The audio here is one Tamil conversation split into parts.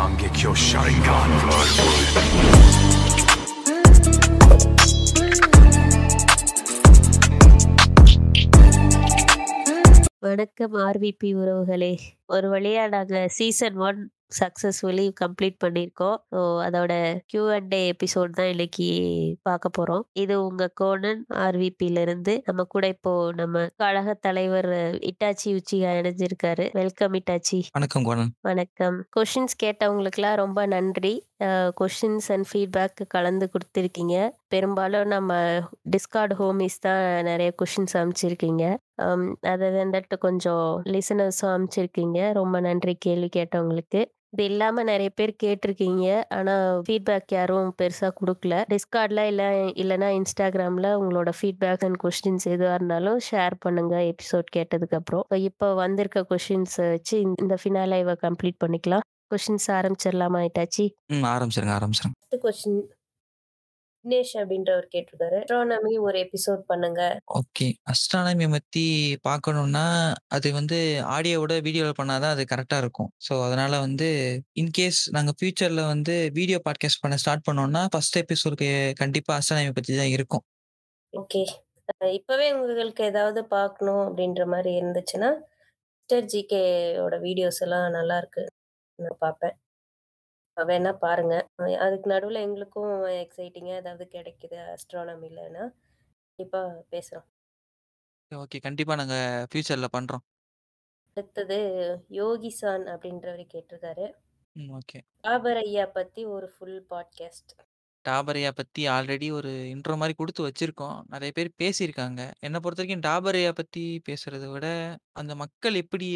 Mangekyo Sharingan வணக்கம் ஆர்விபி உறவுகளே. ஒரு வழியா நாங்கள் சீசன் ஒன் சக்சஸ்ஃபுல்லி கம்ப்ளீட் பண்ணியிருக்கோம். ஸோ அதோட கியூ அண்ட் டே எபிசோட் தான் இன்னைக்கு பார்க்க போறோம். இது உங்க கோணன் ஆர்விபில இருந்து நம்ம கூட இப்போ நம்ம கழக தலைவர் இட்டாச்சி உச்சிகா இணைஞ்சிருக்காரு. Welcome Itachi. வணக்கம் கோணன். வணக்கம். கொஷின்ஸ் கேட்டவங்களுக்குலாம் ரொம்ப நன்றி. கொஷின்ஸ் அண்ட் ஃபீட்பேக் கலந்து கொடுத்துருக்கீங்க. பெரும்பாலும் நம்ம டிஸ்கார்ட் ஹோமிஸ் தான் நிறைய கொஷின்ஸ் அமைச்சிருக்கீங்க. அதை வந்துட்டு கொஞ்சம் லிசனர்ஸும் அமைச்சிருக்கீங்க. ரொம்ப நன்றி கேள்வி கேட்டவங்களுக்கு. இது இல்லாம நிறைய பேர் கேட்டிருக்கீங்க. ஆனா ஃபீட்பேக் யாரும் பெருசா கொடுக்கல. டிஸ்கார்ட்ல இல்ல இல்லைன்னா இன்ஸ்டாகிராம்ல உங்களோட ஃபீட்பேக் அண்ட் கொஸ்டின்ஸ் எதுவா இருந்தாலும் ஷேர் பண்ணுங்க எபிசோட் கேட்டதுக்கு அப்புறம். இப்போ வந்திருக்க கொஸ்டின்ஸ் வச்சு இந்த- ஃபினால கம்ப்ளீட் பண்ணிக்கலாம். கொஸ்டின்ஸ் ஆரம்பிச்சிடலாமா ஆயிட்டாச்சு ம் ஆரம்பிச்சிருங்க ஆரம்பிச்சிருங்க. ஃபர்ஸ்ட் கொஸ்டின் விக்னேஷ் அப்படின்றவர் கேட்டிருக்காரு. அஸ்ட்ரானமி ஒரு எபிசோட் பண்ணுங்க. ஓகே. அஸ்ட்ரானமி பற்றி பார்க்கணுன்னா அது வந்து ஆடியோவோட வீடியோவில் பண்ணாதான் அது கரெக்டாக இருக்கும். ஸோ அதனால வந்து இன்கேஸ் நாங்கள் ஃபியூச்சரில் வந்து வீடியோ பாட்காஸ்ட் பண்ண ஸ்டார்ட் பண்ணோம்னா ஃபர்ஸ்ட் எபிசோடுக்கு கண்டிப்பாக அஸ்ட்ரானமி பற்றி தான் இருக்கும். ஓகே. இப்பவே உங்களுக்கு ஏதாவது பார்க்கணும் அப்படின்ற மாதிரி இருந்துச்சுன்னா மிஸ்டர் ஜிகேயோட வீடியோஸ் எல்லாம் நல்லா இருக்கு. நான் பார்ப்பேன். வேணா பாருங்க. அதுக்கு நடுவில் எங்களுக்கும் எக்ஸைட்டிங்காக ஏதாவது கிடைக்குது அஸ்ட்ரானமிலன்னா கண்டிப்பாக பேசுகிறோம் ஓகே. கண்டிப்பாக நாங்கள் ஃபியூச்சரில் பண்ணுறோம் அடுத்தது யோகிசான் அப்படின்றவர் கேட்டிருக்காரு. ஓகே. பாபர் ஐயா பற்றி ஒரு ஃபுல் பாட்காஸ்ட் டாபரையா பற்றி ஆல்ரெடி ஒரு இன்ட்ரோ மாதிரி கொடுத்து வச்சிருக்கோம். நிறைய பேர் பேசியிருக்காங்க. என்னை பொறுத்த வரைக்கும் டாபரையா பற்றி பேசுறதை விட அந்த மக்கள் எப்படி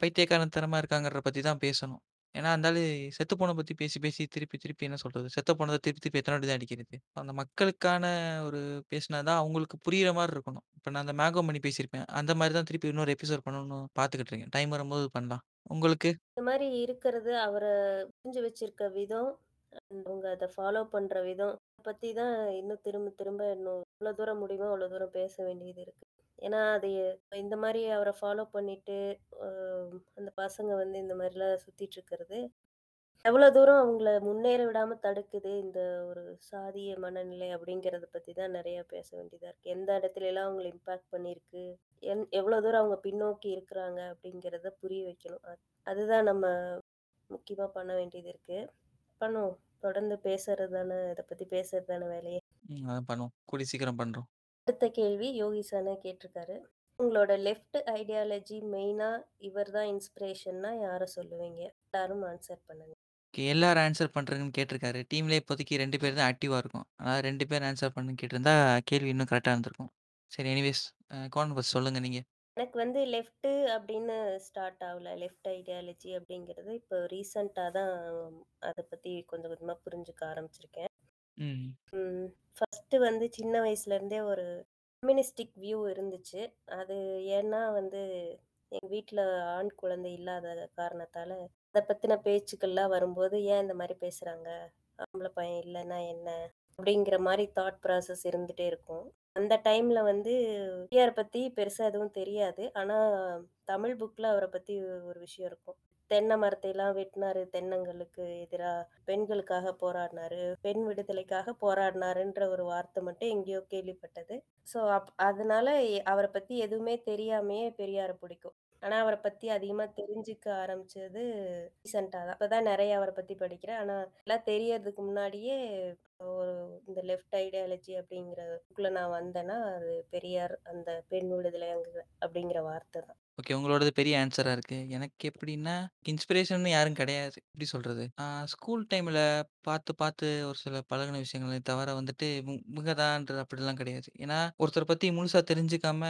பைத்தியக்காரத்தனமா இருக்காங்கறத பத்தி தான் பேசணும். ஏன்னா, அந்த ஆளு செத்து போன பத்தி பேசி, பேசி திருப்பி, திருப்பி என்ன சொல்றது? செத்த போனத திருப்பி, திருப்பி எத்தன வாட்டி தான் அடிக்கிறது? அந்த மக்களுக்கான ஒரு பேசினா தான் அவங்களுக்கு புரியிற மாரி இருக்கணும். இப்ப நான் அந்த மேகோமணி பேசியிருப்பேன். அந்த மாரி தான் திருப்பி இன்னொரு எபிசோட் பண்ணணும்னு பாத்துக்கிட்டு இருக்கேன். டைம் வரும்போது பண்ணலாம். உங்களுக்கு? இந்த மாதிரி இருக்கிறது அவரை புரிஞ்சு வச்சிருக்க விதம் அவங்க அதை ஃபாலோ பண்ற விதம் பத்தி தான் இன்னும் திரும்ப திரும்ப இன்னும் எவ்வளவு தூரம் முடியுமோ அவ்வளவு தூரம் பேச வேண்டியது இருக்கு ஏன்னா அது இந்த மாதிரி அவரை ஃபாலோ பண்ணிட்டு அந்த பசங்க வந்து இந்த மாதிரிலாம் சுத்திட்டு இருக்கிறது. எவ்வளோ தூரம் அவங்கள முன்னேற விடாம தடுக்குது இந்த ஒரு சாதிய மனநிலை அப்படிங்கிறத பத்தி தான் நிறைய பேச வேண்டியதா இருக்கு. எந்த இடத்துல எல்லாம் அவங்கள இம்பாக்ட் பண்ணியிருக்கு என் எவ்வளோ தூரம் அவங்க பின்னோக்கி இருக்கிறாங்க அப்படிங்கிறத புரிய வைக்கணும். அதுதான் நம்ம முக்கியமாக பண்ண வேண்டியது இருக்கு. பண்ணுவோம். தொடர்ந்து பேசுறது தானே இதை பத்தி பேசுறது தானே வேலையே. அதான் பண்ணுவோம். கூடி சீக்கிரம் பண்றோம். அடுத்த கேள்வி யோகி சானே கேட்டிருக்காரு உங்களோட லெஃப்ட் ஐடியாலஜி மெயினா இவர் தான் இன்ஸ்பிரேஷன்னா யாரை சொல்லுவீங்க எல்லாரும் ஆன்சர் பண்ணுங்க ஓகே. எல்லாரும் ஆன்சர் பண்றீங்கன்னு கேட்டிருக்காரு. டீம்லயே இப்போதைக்கு 2 பேர் தான் ஆக்டிவா இருக்கோம். அதனால 2 பேர் ஆன்சர் பண்ணுன்னு கேட்டிருந்தா கேள்வி இன்னும் கரெக்ட்டா இருந்திருக்கும். சரி எனிவேஸ் கோன் ஃபர்ஸ்ட் சொல்லுங்க நீங்க. எனக்கு வந்து லெஃப்ட் அப்படின்னு ஸ்டார்ட் ஆகல லெஃப்ட் ஐடியாலஜி அப்படிங்கிறது இப்போ ரீசண்டாக தான் அதை பற்றி கொஞ்சம் கொஞ்சமாக புரிஞ்சுக்க ஆரம்பிச்சிருக்கேன் ம். ஃபர்ஸ்ட் வந்து சின்ன வயசுல இருந்தே ஒரு கம்யூனிஸ்டிக் வியூ இருந்துச்சு. அது ஏன்னா வந்து எங்கள் வீட்டில் ஆண் குழந்தை இல்லாத காரணத்தால் அதை பற்றின பேச்சுக்கள்லாம் வரும்போது ஏன் இந்த மாதிரி பேசுகிறாங்க ஆம்பளை பையன் இல்லைன்னா என்ன? அப்படிங்கிற மாதிரி தாட் ப்ராசஸ் இருந்துகிட்டே இருக்கும். அந்த டைமில் வந்து பெரியாரை பற்றி பெருசாக எதுவும் தெரியாது. ஆனால் தமிழ் புக்கில் அவரை பற்றி ஒரு விஷயம் இருக்கும். தென்னை மரத்தை எல்லாம் வெட்டினாரு தென்னங்களுக்கு எதிராக பெண்களுக்காக போராடினாரு பெண் விடுதலைக்காக போராடினாருன்ற ஒரு வார்த்தை மட்டும் எங்கேயோ கேள்விப்பட்டது. ஸோ அப் அதனால அவரை பத்தி எதுவுமே தெரியாமையே பெரியாரை பிடிக்கும். ஆனா அவரை பத்தி அதிகமா தெரிஞ்சுக்க ஆரம்பிச்சது ரீசெண்டா தான். இப்பதான் நிறைய அவரை பத்தி படிக்கிறேன். ஆனா எல்லாம் தெரியறதுக்கு முன்னாடியே ஒரு இந்த லெஃப்ட் ஐடியாலஜி அப்படிங்கிற புக்ல நான் வந்தேன்னா அது பெரியார் அந்த பெண் விடுதலை அப்படிங்கிற வார்த்தை தான். ஓகே. உங்களோடது பெரிய ஆன்ஸரா இருக்கு. எனக்கு எப்படின்னா, இன்ஸ்பிரேஷன்னு யாரும் கிடையாது. எப்படி சொல்றது? ஆ ஸ்கூல் டைம்ல பார்த்து, பார்த்து ஒரு சில பழகுன விஷயங்களே தவிர வந்துட்டு, இவ் இவங்க அப்படிலாம் கிடையாது. ஏன்னா, ஒருத்தர பத்தி முழுசா தெரிஞ்சுக்காம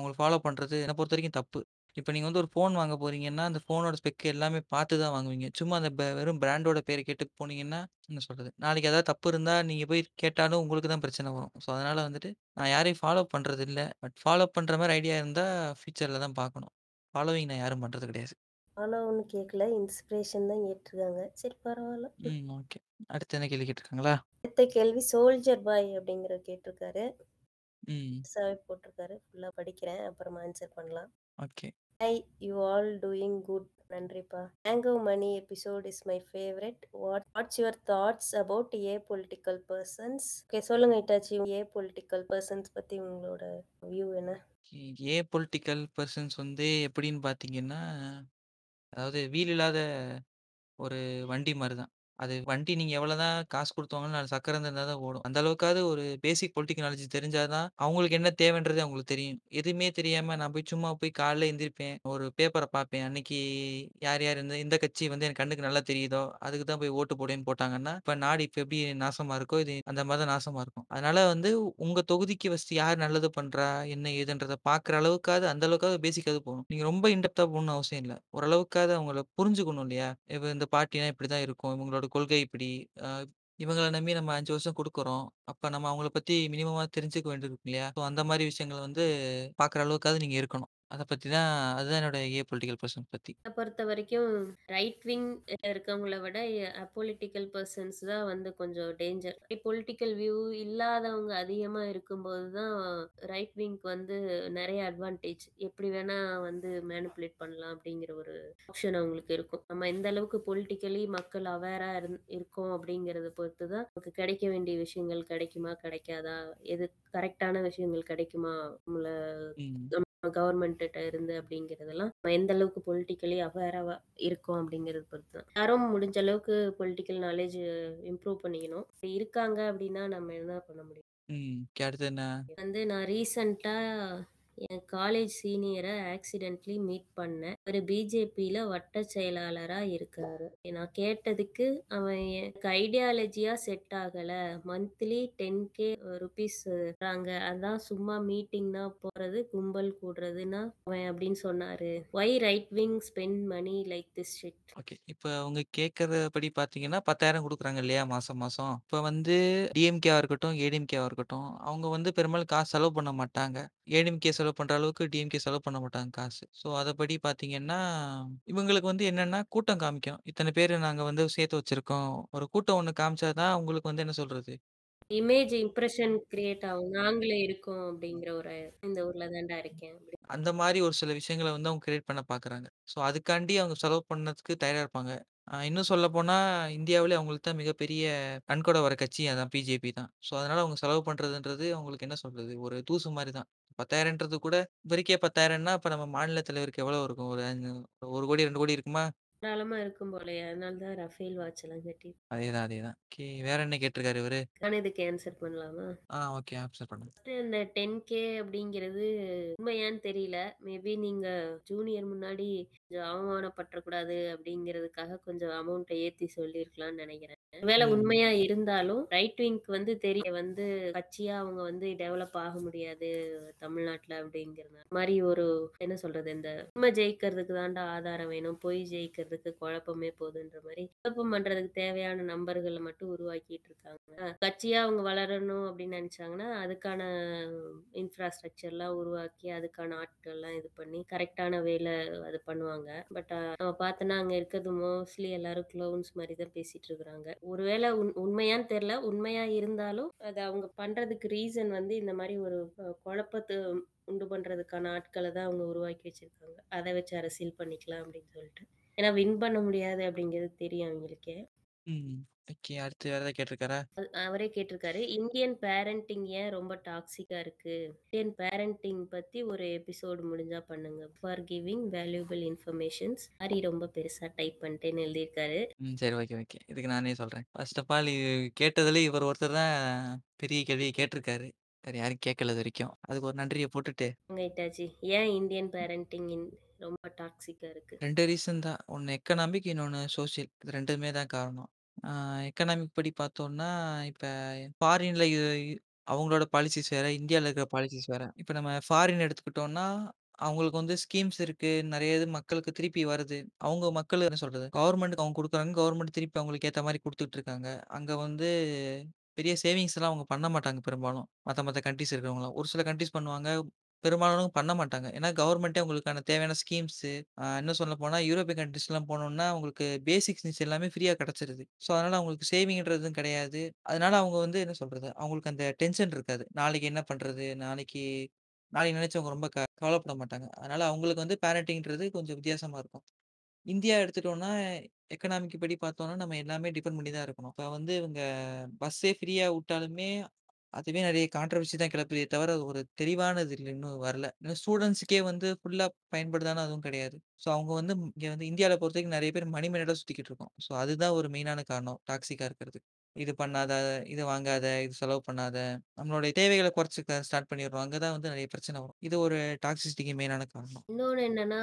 அவங்கள ஃபாலோ பண்றது என்ன பொறுத்தவரைக்கும் தப்பு. இப்ப நீங்க வந்து ஒரு ஃபோன் வாங்க போறீங்கன்னா, அந்த ஃபோனோட ஸ்பெக் எல்லாமே பார்த்து தான் வாங்குவீங்க. சும்மா அந்த பெ வெறும் பிராண்டோட பேர கேட்டு போனீங்கன்னா, என்ன சொல்றது? நாளைக்கு ஏதாவது தப்பு இருந்தா நீங்க போய் கேட்டாலும் உங்களுக்கு தான் பிரச்சனை வரும். ஸோ, அதனால வந்துட்டு நான் யாரையும் ஃபாலோ பண்றது இல்ல. பட் ஃபாலோ பண்ற மாரி ஐடியா இருந்தா ஃபியூச்சர்ல தான் பார்க்கணும். ஃபாலோவிங் நான் யாரும் பண்றது கிடையாது. ஆனா ஒண்ணு கேட்கல இன்ஸ்பிரேஷன் தான் கேட்டிருக்காங்க சரி பரவாயில்ல ம். ம். ஓகே. அடுத்து என்ன கேள்வி கேட்டிருக்காங்களா? அடுத்த கேள்வி சோல்ஜர் பாய் அப்படிங்கிற கேட்டிருக்காரு ம். சாவே போட்டிருக்காரு ஃபுல்லா படிக்கிறேன் அப்புறமா ஆன்சர் பண்ணலாம் okay. Hi you all doing good நன்றிப்பா mango money episode is my favourite what what's your thoughts about a political persons okay சொல்லுங்க இட்டாச்சி. ஏ பொலிட்டிக்கல் பர்சன்ஸ் பற்றி உங்களோட வியூ என்ன? ஏ பொலிட்டிக்கல் பர்சன்ஸ் வந்து எப்படின்னு பார்த்தீங்கன்னா, அதாவது வீல் இல்லாத ஒரு வண்டி மாதிரி தான். அது வண்டி நீங்க எவ்வளோதான் காசு குடுத்து நான் சக்கரம் இருந்தா தான் ஓடும். அந்த அளவுக்காவது ஒரு பேசிக் பொலிட்டிக்கல் நாலேட்ஜ் தெரிஞ்சா தான், அவங்களுக்கு என்ன தேவைன்றது அவங்களுக்கு தெரியும். எதுவுமே தெரியாம நான் போய் சும்மா போய் காலைல எந்திரிப்பேன். ஒரு பேப்பர பார்ப்பேன். அன்னைக்கு யார் யார் இந்த இந்த கட்சி வந்து என் கண்ணுக்கு நல்லா தெரியுதோ, அதுக்கு தான் போய் ஓட்டு போடுவேன்னு போட்டாங்கன்னா, இப்ப நாடு இப்ப எப்படி நாசமா இருக்கோ, இது அந்த மாரி தான் நாசமா இருக்கும். அதனால வந்து உங்க தொகுதிக்கு ஃபர்ஸ்ட்டு யார் நல்லது பண்றா, என்ன ஏதுன்றத பார்க்குற அளவுக்காவது, அந்த அளவுக்காவது பேசிக்காவது போணும். நீங்க ரொம்ப இன் டெப்த்தா போகணும்னு அவசியம் இல்ல. ஓரளவுக்காவது அவங்கள புரிஞ்சுக்கணும் இல்லையா? இப்ப இந்த பார்ட்டினா இப்படிதான் இருக்கும். இவங்களோட கொள்கை இப்படி. அ இவங்கள நம்பி நம்ம 5 வருஷம் குடுக்குறோம். அப்ப நம்ம அவங்கள பத்தி மினிமமா தெரிஞ்சுக்க வேண்டியது இருக்கும் இல்லையா? ஸோ அந்த மாரி விஷயங்கள வந்து பாக்குற அளவுக்காவது நீங்க இருக்கணும். அத பத்தி தான் அதுதான் என்னோட ஏ பொலிட்டிக்கல் பர்சன் பத்தி. என்ன பொறுத்த வரைக்கும் ரைட் விங் இருக்கவங்கள விட அப்பொலிட்டிக்கல் பர்சன்ஸ் தான் வந்து கொஞ்சம் டேஞ்சர் பொலிட்டிக்கல் வியூ இல்லாதவங்க அதிகமா இருக்கும்போது தான் ரைட் விங்க்கு வந்து நிறைய அட்வான்டேஜ் எப்படி வேணா வந்து மேனிப்புலேட் பண்ணலாம் அப்படிங்கிற ஒரு ஆப்ஷன் அவங்களுக்கு இருக்கும் நம்ம எந்த அளவுக்கு பொலிட்டிக்கலி மக்கள் அவேரா இருக்கோம் அப்படிங்கறத பொறுத்து தான் நமக்கு கிடைக்க வேண்டிய விஷயங்கள் கிடைக்குமா கிடைக்காதா எது கரெக்டான விஷயங்கள் கிடைக்குமா நம்மள ம். கவர்மெண்ட் இருந்து அப்படிங்கறதெல்லாம் நம்ம எந்த அளவுக்கு பொலிட்டிக்கலி அவேராவா இருக்கோம் அப்படிங்கறது பொறுத்து தான் யாரும் முடிஞ்ச அளவுக்கு பொலிட்டிக்கல் நாலேஜ் இம்ப்ரூவ் பண்ணிக்கணும் இருக்காங்க அப்படின்னா நம்ம என்ன பண்ண முடியும். அடுத்து என்ன? வந்து நான் ரீசெண்டா என் காலேஜ் சீனியரை ஆக்சிடென்ட்லி மீட் பண்ணேன் அவர் பிஜேபியில வட்ட செயலாளரா இருக்காரு நான் கேட்டதுக்கு அவன் எனக்கு ஐடியாலஜியா செட் ஆகல மந்த்லி டென் கே ருபீஸ் தராங்க அதான் சும்மா மீட்டிங்னா போறது கும்பல் கூடுறதுன்னா அவன் அப்படின்னு சொன்னாரு why right wing spend money like this shit okay. இப்ப அவங்க கேட்கறபடி பார்த்தீங்கன்னா, பத்தாயிரம் கொடுக்குறாங்க இல்லையா? மாசம் மாசம். இப்ப வந்து டிஎம்கேவா இருக்கட்டும், ஏடிஎம்கேவா இருக்கட்டும், அவங்க வந்து பெரும்பாலும் காசு செலவு பண்ண மாட்டாங்க. ஏடிஎம்கே செலவு பண்ற அளவுக்கு டிஎம்கே செலவு பண்ண மாட்டாங்க காசு. ஸோ அதப்படி பார்த்தீங்கன்னா, இவங்களுக்கு வந்து என்னன்னா கூட்டம் காமிக்கணும். இத்தன பேரு நாங்க வந்து சேர்த்து வச்சிருக்கோம். ஒரு கூட்டம் ஒண்ணு காமிச்சா தான் உங்களுக்கு வந்து என்ன சொல்றது? இமேஜ் இம்ப்ரெஷன் கிரியேட் ஆகும் நாங்களே இருக்கோம் அப்படிங்கிற ஒரு இந்த ஊர்ல தான்டா இருக்கேன் அப்படி அந்த மாரி ஒரு சில விஷயங்கள வந்து அவங்க கிரியேட் பண்ண பார்க்குறாங்க. ஸோ அதுக்காண்டி அவங்க செலவு பண்ணதுக்கு தயாரா இருப்பாங்க. அ இன்னும் சொல்லப்போனா இந்தியாவிலே அவங்களுக்கு தான் மிகப்பெரிய கண்கொட வர கட்சி அதான் பிஜேபி தான். ஸோ அதனால அவங்க செலவு பண்றதுன்றது அவங்களுக்கு என்ன சொல்றது? ஒரு தூசு மாரி தான். 10,000ன்றது கூட இவருக்கே 10,000ன்னா அப்ப நம்ம மாநில தலைவருக்கு எவ்வளோ இருக்கும்? ஒரு ஒரு கோடி ரெண்டு கோடி இருக்குமா? தாராளமா இருக்கும் போலயே அதனால தான் ரஃபேல் வாட்ச் எல்லாம் கட்டி அதேதான், அதேதான். ஓகே. வேற என்ன கேட்டிருக்காரு இவரு? நான் இதுக்கு ஆன்சர் பண்ணலாமா ஆ ஓகே. ஆன்சர் பண்ணுங்க. ஃபர்ஸ்ட் இந்த டென் கே அப்படிங்கிறது உண்மையான்னு தெரியல மேபி நீங்க ஜூனியர் முன்னாடி கொஞ்சம் அவமானப்பற்றக்கூடாது அப்படிங்கிறதுக்காக கொஞ்சம் அமௌண்ட்டை ஏத்தி சொல்லியிருக்கலாம்னு நினைக்கிறேன் ஒருவேளை ம். உண்மையா இருந்தாலும் ரைட் விங்க்கு வந்து தெரிய வந்து கட்சியா அவங்க வந்து டெவலப் ஆக முடியாது தமிழ்நாட்டுல அப்படிங்கிறது மாதிரி ஒரு என்ன சொல்றது இந்த உண்மை ஜெயிக்கிறதுக்கு தாண்டா ஆதாரம் வேணும் பொய் ஜெயிக்கிறதுக்கு குழப்பமே போதுன்ற மாதிரி குழப்பம் பண்றதுக்கு தேவையான நம்பர்களை மட்டும் உருவாக்கிட்டு இருக்காங்க கட்சியா அவங்க வளரணும் அப்படின்னு நினைச்சாங்கன்னா அதுக்கான இன்ஃப்ராஸ்ட்ரக்சர்லாம் உருவாக்கி அதுக்கான ஆட்கள்லாம் இது பண்ணி கரெக்டான வேலை அது பண்ணுவாங்க. பட் நம்ம பார்த்தோன்னா அங்க இருக்கிறது மோஸ்ட்லி எல்லாரும் க்ளோன்ஸ் மாதிரி தான் பேசிட்டு இருக்கிறாங்க ஒருவேளை உண் உண்மையான்னு தெரியல உண்மையா இருந்தாலும் அது அவங்க பண்றதுக்கு ரீசன் வந்து இந்த மாதிரி ஒரு குழப்பத்தை உண்டு பண்றதுக்கான ஆட்களை தான் அவங்க உருவாக்கி வச்சிருக்காங்க. அதை வச்சு அரசியல் பண்ணிக்கலாம் அப்படின்னு சொல்லிட்டு. ஏன்னா வின் பண்ண முடியாது அப்படிங்கிறது தெரியும் அவங்களுக்கே ம். ஓகே. அடுத்து வேற ஏதாவது கேட்டிருக்காரா? அது- அவரே கேட்டிருக்காரு இந்தியன் பேரண்டிங் ஏன் ரொம்ப டாக்ஸிக்கா இருக்கு இந்தியன் பேரண்டிங் பத்தி ஒரு எபிசோடு முடிஞ்சா பண்ணுங்க for giving valuable informations Hari ரொம்ப பெருசா டைப் பண்ணிட்டேன்னு எழுதியிருக்காரு ம். சரி. Okay, okay. இதுக்கு நானே சொல்றேன். ஃபர்ஸ்ட் ஆஃப் ஆல் இது கேட்டதுல இவர் ஒருத்தர் தான் பெரிய கேள்விய கேட்டிருக்காரு. வேற யாரும் கேட்கல இதுவரைக்கும். அதுக்கு ஒரு நன்றிய போட்டுட்டு உங்க இட்டாச்சி ஏன் இந்தியன் பேரண்டிங் ரொம்ப டாக்ஸிக்கா இருக்கு 2 ரீசன் தான். ஒண்ணு எக்கனாமிக், இன்னொன்னு சோசியல். இது 2மே தான் காரணம். ஆ எக்கனாமிக் படி பார்த்தோம்னா, இப்ப ஃபாரின்ல இ அவங்களோட பாலிசிஸ் வேற, இந்தியால இருக்கிற பாலிசிஸ் வேற. இப்ப நம்ம ஃபாரின் எடுத்துக்கிட்டோம்னா, அவங்களுக்கு வந்து ஸ்கீம்ஸ் இருக்கு. நெறைய இது மக்களுக்கு திருப்பி வருது. அவங்க மக்கள் என்ன சொல்றது? கவர்மெண்ட்க்கு அவங்க குடுக்குறாங்க. கவர்மெண்ட் திருப்பி அவங்களுக்கு ஏத்த மாரி குடுத்துட்டு இருக்காங்க. அங்க வந்து பெரிய சேவிங்ஸ்லாம் அவங்க பண்ண மாட்டாங்க பெரும்பாலும். மத்த மத்த கண்ட்ரீஸ் இருக்கிறவங்கலாம். ஒரு சில கண்ட்ரீஸ் பண்ணுவாங்க. பெரும்பாலானவங்க பண்ண மாட்டாங்க. ஏன்னா கவர்மெண்ட்டே உங்களுக்கான தேவையான ஸ்கீம்ஸு, அ இன்னும் சொல்லப்போனா யூரோப்பியன் கண்ட்ரீஸ்லாம் போனோம்னா, உங்களுக்கு பேசிக்ஸ் நீட்ஸ் எல்லாமே ஃப்ரீயா கிடைச்சிருது. ஸோ, அதனால அவங்களுக்கு சேவிங்ன்றதும் கிடையாது. அதனால அவங்க வந்து என்ன சொல்றது? அவங்களுக்கு அந்த டென்ஷன் இருக்காது. நாளைக்கு என்ன பண்றது? நாளைக்கு நாளைக்கு நினைச்சு அவங்க ரொம்ப க கவலைப்பட மாட்டாங்க. அதனால அவங்களுக்கு வந்து பேரண்டிங்ன்றது கொஞ்சம் வித்தியாசமா இருக்கும். இந்தியா எடுத்துட்டோம்னா, எக்கனாமிக் படி பார்த்தோம்னா, நம்ம எல்லாமே டிபெண்ட் பண்ணி தான் இருக்கணும். இப்ப வந்து இவங்க பஸ்ஸே ஃப்ரீயா விட்டாலுமே, அதுவே நெறைய கான்ட்ரவர்சி தான் கிளப்புதே தவிர, ஒரு தெளிவானது இல்ல இன்னும் வரல. இன்னும் ஸ்டூடண்ட்ஸ்க்கே வந்து ஃபுல்லா பயன்படுதான்னா அதுவும் கிடையாது. ஸோ அவங்க வந்து இங்க வந்து இந்தியால பொறுத்தவரைக்கும் நெறைய பேர் மணி மைண்டடா சுத்திக்கிட்டு இருக்கோம். ஸோ அதுதான் ஒரு மெயினான காரணம் டாக்ஸிக்கா இருக்கிறது இது பண்ணாத, இது வாங்காத, இது செலவு பண்ணாத, நம்மளுடைய தேவைகள குறைச்சுக்க ஸ்டார்ட் பண்ணிடுறோம். அங்க தான் வந்து நெறைய பிரச்சனை வரும். இது ஒரு டாக்ஸிசிட்டிக்கு மெயினான காரணம். இன்னொன்னு என்னன்னா,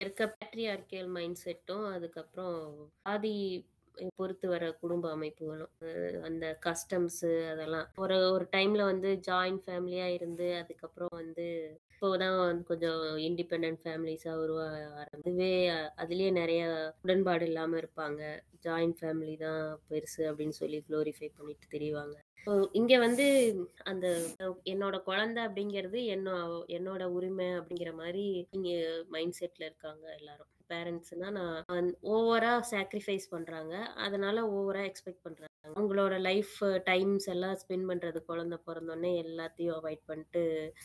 இருக்க பேட்ரியார்க்கியல் மைண்ட் செட்டும், அதுக்கப்புறம் ஆதி பொறுத்து வர குடும்ப அமைப்புகளும். அந்த கஸ்டம்ஸு அதெல்லாம். ஒரு ஒரு டைம்ல வந்து ஜாயிண்ட் ஃபேமிலியா இருந்து, அதுக்கப்புறம் வந்து இப்போதான் கொஞ்சம் இண்டிபெண்ட் ஃபேமிலிஸா உருவா அதுவே அதிலேயே நெறைய உடன்பாடு இல்லாம இருப்பாங்க. ஜாயிண்ட் ஃபேமிலி தான் பெருசு அப்படின்னு சொல்லி குளோரிஃபை பண்ணிட்டு தெரிவாங்க இங்க வந்து அந்த என்னோட குழந்தை அப்படிங்கிறது என்னோ என்னோட உரிமை அப்படிங்கிற மாதிரி இங்க மைண்ட் செட்ல இருக்காங்க எல்லாரும். பேரண்ட்ஸ்னா நான் ஓவரா சாக்ரிஃபைஸ் பண்றாங்க. அதனால ஓவரா எக்ஸ்பெக்ட் பண்றாங்க. அவங்களோட லைஃப் டைம்ஸ் எல்லாம் ஸ்பெண்ட் பண்றது குழந்தை பிறந்தோடனே எல்லாத்தையும் அவாய்ட் பண்ணிட்டு,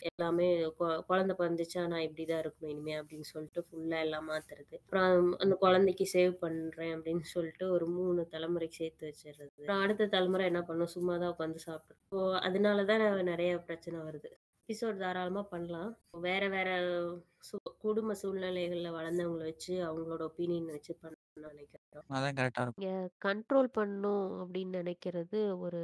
எல்லாமே கொ குழந்தை பிறந்துச்சா நான் இப்படிதான் இருக்கணும் இனிமே அப்படின்னு சொல்லிட்டு ஃபுல்லா எல்லாம் மாத்துறது. அப்புறம் அந்த குழந்தைக்கு சேவ் பண்றேன் அப்படின்னு சொல்லிட்டு ஒரு மூணு தலைமுறைக்கு சேர்த்து வச்சிடுறது அப்புறம் அடுத்த தலைமுறை என்ன பண்ணும்? சும்மா தான் உட்காந்து சாப்பிடும். அதனாலதான் அதனால தான் பிரச்சனை வருது. எபிசோட் தாராளமா பண்ணலாம். வேற வேற சு குடும்ப சூழ்நிலைகள்ல வளர்ந்தவங்கள வச்சு அவங்களோட ஒப்பீனியன் வச்சு பண்ணணும்னு நினைக்கிறோம். அதான் கரெக்ட்டா இருக்கும். இங்க கண்ட்ரோல் பண்ணணும் அப்படின்னு நினைக்கிறது ஒரு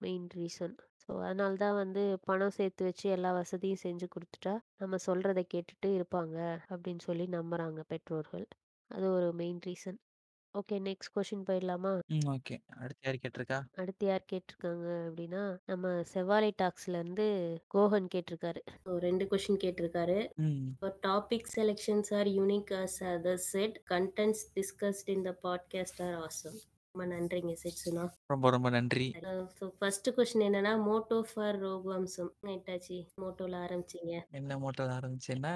மெயின் ரீசன். ஸோ அதனால தான் வந்து பணம் சேர்த்து வச்சு எல்லா வசதியும் செஞ்சு குடுத்துட்டா, நம்ம சொல்றத கேட்டுட்டு இருப்பாங்க அப்படின்னு சொல்லி நம்புறாங்க பெற்றோர்கள். அது ஒரு main reason. Okay next question போயிடலாமா? ம். ஓகே. அடுத்து யார் கேட்டிருக்கா? அடுத்து யார் கேட்டிருக்காங்க அப்படின்னா, நம்ம செவ்வாழை டாக்ஸ்லேருந்து கோஹன் கேட்டிருக்காரு. 2 கொஸ்டின் கேட்டிருக்காரு. ம். Your topic selections are unique as others said. Contents discussed in the podcast are awesome. ரொம்ப நன்றிங்க செட்சுனா. ரொம்ப ரொம்ப நன்றி. அ ஃபர்ஸ்ட் கொஸ்டின் என்னன்னா, மோட்டோ ஃபார் ரோகுவம்சம். என்னாச்சு? மோட்டோல ஆரம்பிச்சீங்க. என்ன மோட்டோல ஆரம்பிச்சேன்னா,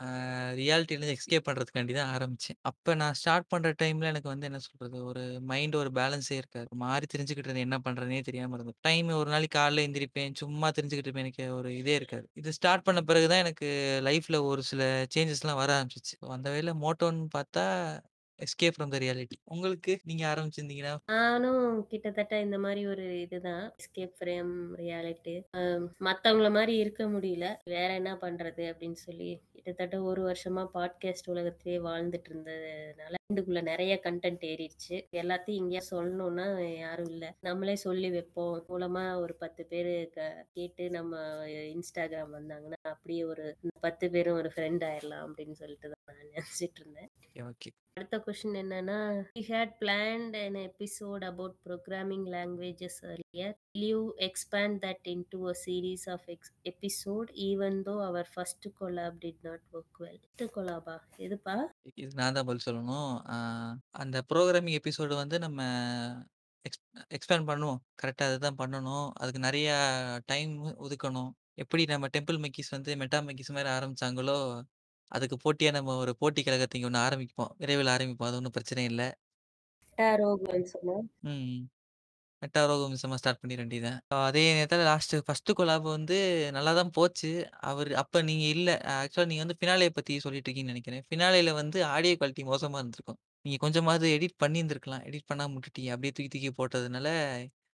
அ ரியாலிட்டிலேருந்து எஸ்கேப் பண்றதுக்காண்டி தான் ஆரம்பிச்சேன். அப்ப நான் ஸ்டார்ட் பண்ற டைம்ல எனக்கு வந்து என்ன சொல்றது, ஒரு மைண்ட் ஒரு பேலன்ஸே இருக்காது. திரிஞ்சுகிட்டு இருந்தேன். என்ன பண்றதுன்னே தெரியாம இருந்தது. டைம் ஒரு நாளைக்கு காலைல எந்திரிப்பேன். சும்மா திரிஞ்சுகிட்டு இருப்பேன். எனக்கு ஒரு இதே இருக்காது. இது ஸ்டார்ட் பண்ண பிறகு தான் எனக்கு லைஃப்ல ஒரு சில சேஞ்சஸ்லாம் வர ஆரம்பிச்சுச்சு. அந்த வகையில மோட்டோன்னு பார்த்தா, எஸ்கேப் ஃப்ரம் த ரியாலிட்டி. உங்களுக்கு நீங்க ஆரம்பிச்சிருந்தீங்கன்னா? நானும் கிட்டத்தட்ட இந்த மாரி ஒரு இதுதான். Escape from reality. அ மத்தவங்கள மாரி இருக்க முடியல. வேற என்ன பண்றது அப்படின்னு சொல்லி, கிட்டத்தட்ட 1 வருஷமா பாட்காஸ்ட் உலகத்திலேயே வாழ்ந்துட்டு இருந்ததுனால, மைண்டுக்குள்ள நெறைய கன்டென்ட் ஏறிடுச்சு. எல்லாத்தையும் இங்கேயே சொல்லணும்னா யாரும் இல்ல. நம்மளே சொல்லி வைப்போம். மூலமா ஒரு 10 பேரு க கேட்டு நம்ம இன்ஸ்டாகிராம் வந்தாங்கன்னா, அப்படியே ஒரு 10 பேரும் ஒரு ஃப்ரெண்ட் ஆயிரலாம் அப்படின்னு சொல்லிட்டு தான் நான் நினைச்சிட்டு இருந்தேன். ஓகே. அடுத்த கொஸ்டின் என்னன்னா, "We had planned an episode about programming languages earlier. Will you expand that into a series of ex episode even though our first collab did not work well?" First collab? எதுப்பா? இது நான் தான் பதில் சொல்லணும். அ அந்த புரோகிராமிங் எபிசோடு வந்து நம்ம எக்ஸ் எக்ஸ்பேண்ட் பண்ணுவோம். கரெக்ட்டா அதுதான் பண்ணணும். அதுக்கு நெறையா டைம் ஒதுக்கணும். எப்படி நம்ம டெம்பிள் மெக்கிஸ் வந்து மெட்டா மெக்கிஸ் மாரி ஆரம்பிச்சாங்களோ, அதுக்கு போட்டியா நம்ம ஒரு போட்டி கழகத்த இங்க ஒண்ணு ஆரம்பிப்போம். விரைவில் ஆரம்பிப்போம். அது ஒண்ணும் பிரச்சனை இல்ல. டாரோகுவன் சொன்னா? ம். மெட்டா ரோகவம்சமா ஸ்டார்ட் பண்ணிற வேண்டியதுதான். அதே நேரத்தில லாஸ்ட்டு ஃபர்ஸ்ட்டு கொலாப் வந்து நல்லா தான் போச்சு. அவரு அப்ப நீங்க இல்ல. ஆக்சுவலா நீங்க வந்து ஃபினாலே பத்தி சொல்லிட்டு இருக்கீங்கன்னு நெனைக்கிறேன். ஃபினாலேல வந்து ஆடியோ குவாலிட்டி மோசமா இருந்திருக்கும். நீங்க கொஞ்சமாவது எடிட் பண்ணியிருந்திருக்கலாம். எடிட் பண்ணாம விட்டுட்டீங்க. அப்படியே தூக்கி தூக்கி போட்டதுனால,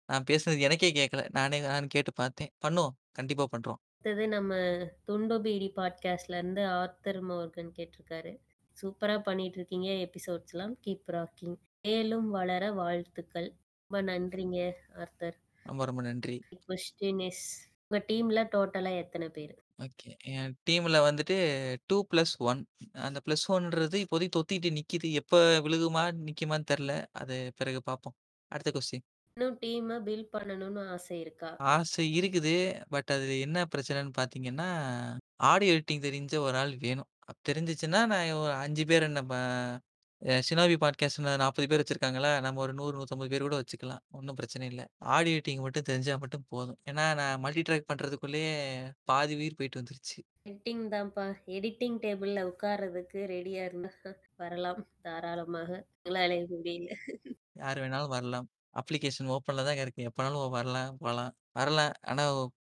நான் பேசுனது எனக்கே கேட்கல. நானே நானும் கேட்டு பார்த்தேன். பண்ணுவோம். கண்டிப்பா பண்றோம். அடுத்தது நம்ம துண்டோ பீடி பாட்காஸ்ட்ல இருந்து ஆர்த்தர் மோர்கன் கேட்டிருக்காரு. சூப்பரா பண்ணிட்டு இருக்கீங்க எபிசோட்ஸ்லாம். Keep rocking. மேலும் வளர வாழ்த்துக்கள். ரொம்ப நன்றிங்க ஆர்த்தர். ரொம்ப ரொம்ப நன்றி. கொஸ்டின் இஸ் உங்க டீம்ல டோட்டலா எத்தன பேரு? ஓகே. என் டீம்ல வந்துட்டு 2+1 அந்த +1ன்றது இப்போதைக்கு தொத்திட்டு நிக்கிது. எப்ப விழுகுமா, நிக்குமான்னு தெர்ல. அது பிறகு பார்ப்போம். அடுத்த கொஸ்டின். இன்னும் டீம பில்ட் பண்ணணும்னு ஆசை இருக்கா? ஆசை இருக்குது. பட் அதுல என்ன பிரச்சனைன்னு பார்த்தீங்கன்னா, ஆடியோ எடிட்டிங் தெரிஞ்ச ஒரு ஆள் வேணும். தெரிஞ்சுச்சுன்னா, நான் ஒரு 5 பேர் நம்ம அ ஷினோபி பாட்காஸ்ட்ல 40 பேர் வச்சிருக்காங்களா, நம்ம ஒரு 100, 150 பேர் கூட வச்சுக்கலாம். ஒண்ணும் பிரச்சனை இல்ல. ஆடியோ எடிட்டிங் மட்டும் தெரிஞ்சா மட்டும் போதும். ஏன்னா, நான் மல்டி ட்ராக் பண்றதுக்குள்ளேயே பாதி உயிர் போயிட்டு வந்துருச்சு. எடிட்டிங் தான்ப்பா. எடிட்டிங் டேபிள்ல உட்கார்றதுக்கு ரெடியா இருந்தா வரலாம் தாராளமாக. எங்களால முடியல. யார் வேணாலும் வரலாம். அப்ளிகேஷன் ஓப்பன்ல தான் இருக்கு. எப்பனாலும் வரலாம், போலாம். வரலாம். ஆனா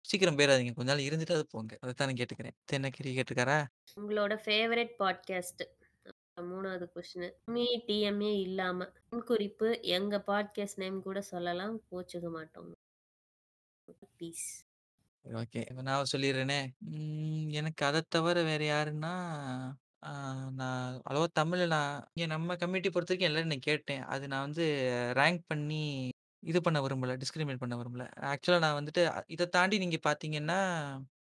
சீக்கிரம் போயிறாதீங்க. கொஞ்ச நாள் இருந்துட்டாவது போங்க. அதத்தான் நான் கேட்டுக்கிறேன். என்ன கேள்வி கேட்டிருக்காரா? உங்களோட ஃபேவரைட் பாட்காஸ்ட்? 3வது கொஸ்டினு. மீ, டிஎம்ஏ இல்லாம. முன்குறிப்பு எங்க பாட்காஸ்ட் நேம் கூட சொல்லலாம். கோச்சுக்க மாட்டோம். பீஸ். ஓகே. இப்ப நான் சொல்லிர்றேனே. ம் எனக்கு அதத் தவிர வேற யாருன்னா, ஆ நான் அவ்வளவா தமிழ்ல நான் இங்க நம்ம கம்யூனிட்டி பொறுத்தவரைக்கும் எல்லாரையும் நான் கேட்டேன். அது நான் வந்து ரேங்க் பண்ணி இது பண்ண விரும்பல. டிஸ்கிரிமினேட் பண்ண விரும்பல. ஆக்சுவலா நான் வந்துட்டு இத தாண்டி நீங்க பார்த்தீங்கன்னா,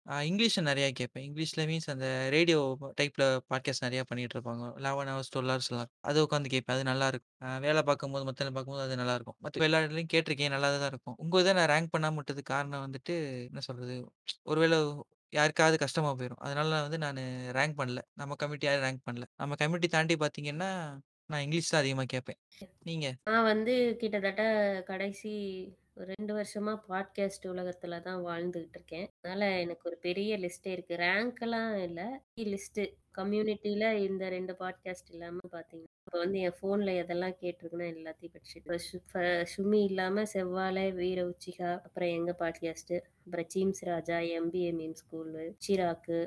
அ இங்கிலீஷ்ல நெறையா கேட்பேன். இங்கிலீஷ்ல மீன்ஸ் அந்த ரேடியோ டைப்ல பாட்காஸ்ட் நெறையா பண்ணிகிட்டு இருப்பாங்க. 11 ஹவர்ஸ், 12 ஹவர்ஸ்லாம். அது உட்காந்து கேட்பேன். அது நல்லாருக்கும். அ வேலை பார்க்கும்போது, மத்த நேரம் பார்க்கும்போது அது நல்லாருக்கும். மத்த எல்லா இடத்துலயும் கேட்டுருக்கேன். நல்லா தான் இருக்கும். உங்க இத நான் ரேங்க் பண்ணாம விட்டதுக்கு காரணம் வந்துட்டு என்ன சொல்றது? ஒருவேளை யாருக்காவது கஷ்டமா போயிரும். அதனால வந்து நானு ரேங்க் பண்ணல. நம்ம கம்யூனிட்டி யாரையும் ரேங்க் பண்ணல. நம்ம கம்யூனிட்டி தாண்டி பார்த்தீங்கன்னா, நான் இங்கிலீஷ் தான் அதிகமா கேட்பேன். நீங்க? நான் வந்து கிட்டத்தட்ட கடைசி 2 வருஷமா பாட்காஸ்ட் உலகத்துல தான் வாழ்ந்துகிட்டு இருக்கேன். அதனால எனக்கு ஒரு பெரிய லிஸ்ட்டே இருக்கு. ரேங்க்லாம் இல்ல. லிஸ்ட்டு. கம்யூனிட்டியில இந்த ரெண்டு பாட்காஸ்ட் இல்லாம பாத்தீங்கன்னா இப்ப வந்து என் ஃபோன்ல எதெல்லாம் கேட்டிருக்குன்னா எல்லாத்தையும் படிச்சுட்டு ஃப சுமி இல்லாம செவ்வாழை, வீர உச்சிகா, அப்புறம் எங்க பாட்காஸ்ட் அப்புறம் seems Raja, MBA meme school, சிராக்கு,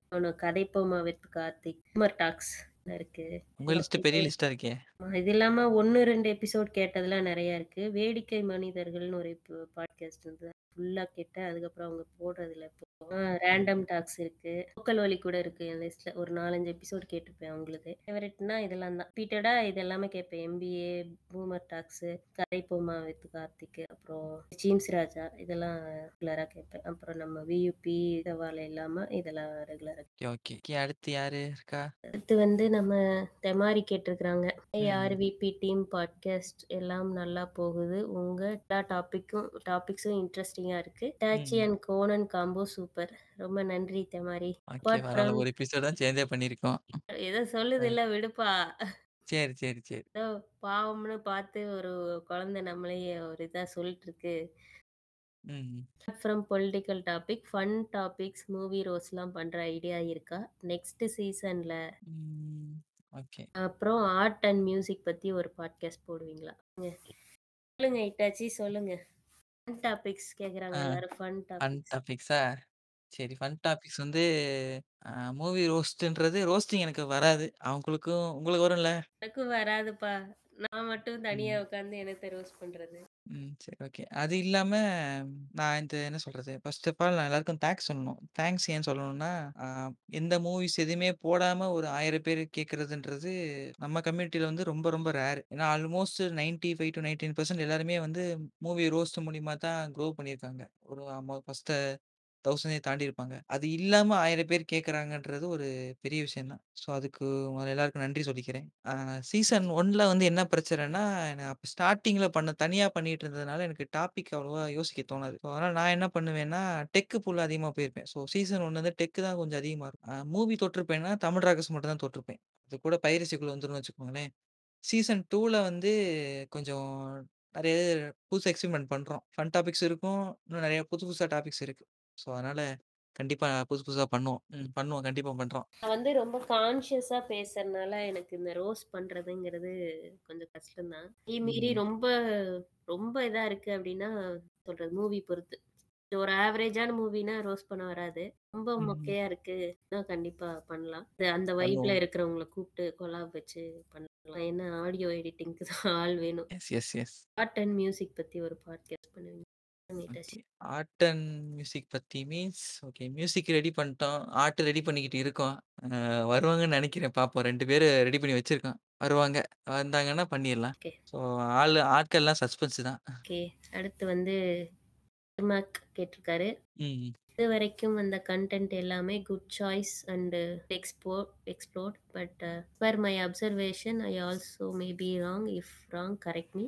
கதைப்போமா வித் கார்த்திக், டாக்ஸ் இருக்கு. உங்க லிஸ்ட் பெரிய லிஸ்ட்டா இருக்கே! இது இல்லாம 1, 2 எபிசோட் கேட்டதெல்லாம் நெறையா இருக்கு. வேடிக்கை மனிதர்கள்னு ஒரு பாட்காஸ்ட் இருந்தது. ஃபுல்லா கேட்டேன். அதுக்கப்புறம் அவங்க போடுறதில்ல இப்போ. ஆ ரேண்டம் டாக்ஸ் இருக்கு. லோக்கல் ஒலி கூட இருக்கு என் லிஸ்ட்ல. ஒரு 4, 5 எபிசோட் கேட்டுருப்பேன் அவங்களுது. ஃபேவரைட்னா இதெல்லாம் தான். ரிப்பீட்டடா இது எல்லாமே கேட்பேன். எம்பிஏ, பூமர் டாக்ஸு, கதைப்போமா வித் கார்த்திக், அப்புறம் சீம்ஸ் ராஜா இதெல்லாம் ரெகுலரா கேட்பேன். அப்புறம் நம்ம வியூபி, செவ்வாழை இல்லாம இதெல்லாம் ரெகுலரா ஓகே, ஓகே. அடுத்து யாரு இருக்கா? அடுத்து வந்து நம்ம தெமாரி கேட்டிருக்கிறாங்க. ம். ஆர்விபி டீம் பாட்காஸ்ட் எல்லாம் நல்லா போகுது. உங்க எல்லா டாபிக்கும் டாபிக்ஸும் இன்ட்ரஸ்டிங்கா இருக்கு. டாச்சி ம். And Konan combo super. ரொம்ப நன்றி தெமாரி. ஓகே. அப்பார்ட் பரவால்ல. ஃப்ரம் ஒரு எபிசோட் தான் சேர்ந்தே பண்ணியிருக்கோம். ஏதோ அ. சொல்லுதுல்ல விடுப்பா. சரி, சரி, சரி. ஏதோ பாவம்னு பார்த்து ஒரு குழந்தை நம்மளையே ஒரு இதா சொல்லிட்டு இருக்கு. ம். From political topic, fun topics, movie ரோஸ்ட்லாம் பண்ற ஐடியா இருக்கா? நெக்ஸ்ட் சீசன்ல ம். ஓகே. அப்புறம் ஆர்ட் அண்ட் மியூசிக் பத்தி ஒரு பாட்காஸ்ட் போடுவீங்களா? ங்க. சொல்லுங்க இட்டாச்சி சொல்லுங்க. ஃபன் டாபிக்ஸ் கேட்குறாங்க ஆ. எல்லாரும். Fun fun topics. டாபிக்ஸா? சரி ஃபன் டாபிக்ஸ் வந்து அ மூவி ரோஸ்ட்ன்றது ரோஸ்டிங் எனக்கு வராது. அவங்களுக்கும் உங்களுக்கு வரும்ல? எனக்கும் வராதுப்பா. நான் மட்டும் தனியா ம். உட்காந்து என்னத்த ரோஸ்ட் பண்றது? ம். சரி ஓகே. அது இல்லாம நான் இந்த என்ன சொல்றது? ஃபர்ஸ்ட் ஆஃப் ஆல் நான் எல்லாருக்கும் தேங்க்ஸ் சொல்லணும். தேங்க்ஸ் ஏன் சொல்லணும்னா, அ எந்த மூவிஸ் எதுவுமே போடாம ஒரு 1000 பேர் கேட்கறதுன்றது நம்ம கம்யூனிட்டில வந்து ரொம்ப ரொம்ப ரேர். ஏன்னா ஆல்மோஸ்ட் 95-99% எல்லாருமே வந்து மூவி ரோஸ்ட் மூலியமா தான் க்ரோ பண்ணியிருக்காங்க. ஒரு மொ ஃபர்ஸ்ட்டு தௌசண்டையை தாண்டி இருப்பாங்க அது இல்லாம ஆயிரம் பேர் கேட்கறாங்கன்றது ஒரு பெரிய விஷயம் தான். ஸோ அதுக்கு முதல்ல எல்லாருக்கும் நன்றி சொல்லிக்கிறேன். சீசன் ஒன்ல வந்து என்ன பிரச்சனைன்னா, நான் அப்போ ஸ்டார்டிங்ல பண்ண தனியா பண்ணிட்டு இருந்ததுனால எனக்கு டாபிக் அவ்வளோவா யோசிக்க தோணாது. ஸோ அதனால நான் என்ன பண்ணுவேன்னா, டெக்கு புல் அதிகமாக போயிருப்பேன். ஸோ சீசன் ஒன்று வந்து டெக்கு தான் கொஞ்சம் அதிகமாக இருக்கும். மூவி தொட்டிருப்பேன்னா, தமிழ் ராகஸ் மட்டும் தான் தொட்டிருப்பேன். அது கூட பைரசிக்குள்ள வந்துடும் வச்சுக்கோங்களேன். சீசன் டூவில் வந்து கொஞ்சம் நிறைய புதுசாக எக்ஸ்பிரிமெண்ட் பண்ணுறோம் ஃபன் டாபிக்ஸ் இருக்கும். இன்னும் நிறைய புது புதுசாக டாபிக்ஸ் இருக்குது ஸோ அதனால கண்டிப்பா புதுசு புதுசா பண்ணுவோம். ம் பண்ணுவோம். கண்டிப்பா பண்றோம். நான் வந்து ரொம்ப கான்ஷியஸா பேசுறனால எனக்கு இந்த ரோஸ்ட் பண்றதுங்கிறது கொஞ்சம் கஷ்டம் தான். அதே மீறி ம். ரொம்ப ரொம்ப இதா இருக்கு அப்டின்னா சொல்றது மூவி பொறுத்து. ஒரு ஆவரேஜான மூவினா ரோஸ்ட் பண்ண வராது. ரொம்ப ம். மொக்கையா இருக்குன்னா கண்டிப்பா பண்ணலாம். அந்த வைப்ல பண்ணுவோம். இருக்கிறவங்கள கூப்ட்டு கொலாப் வச்சு பண்ணலாம். என்ன ஆடியோ எடிட்டிங்க்கு தான் ஆள் வேணும். Yes, yes, yes. Art and music பத்தி ஒரு பாட்காஸ்ட் பண்ணுவீங்க. ஆர்ட் அண்ட் மியூசிக் பத்தி மீன்ஸ் ஓகே மியூசிக் ரெடி பண்ணிட்டோம். ஆர்ட் ரெடி பண்ணிக்கிட்டு இருக்கோம். அ வருவாங்கன்னு நெனைக்கிறேன். பார்ப்போம். 2 பேரு ரெடி பண்ணி வச்சிருக்கோம். வருவாங்க. வந்தாங்கன்னா பண்ணிர்லாம். ஓகே. ஸோ ஆளு ஆட்கள்லாம் சஸ்பென்ஸ் தான். ஓகே. அடுத்து வந்து மாக் கேட்டிருக்காரு. ம். இதுவரைக்கும் வந்த கன்டென்ட் எல்லாமே good choice and expo explored but per my observation I also may be wrong if wrong correct me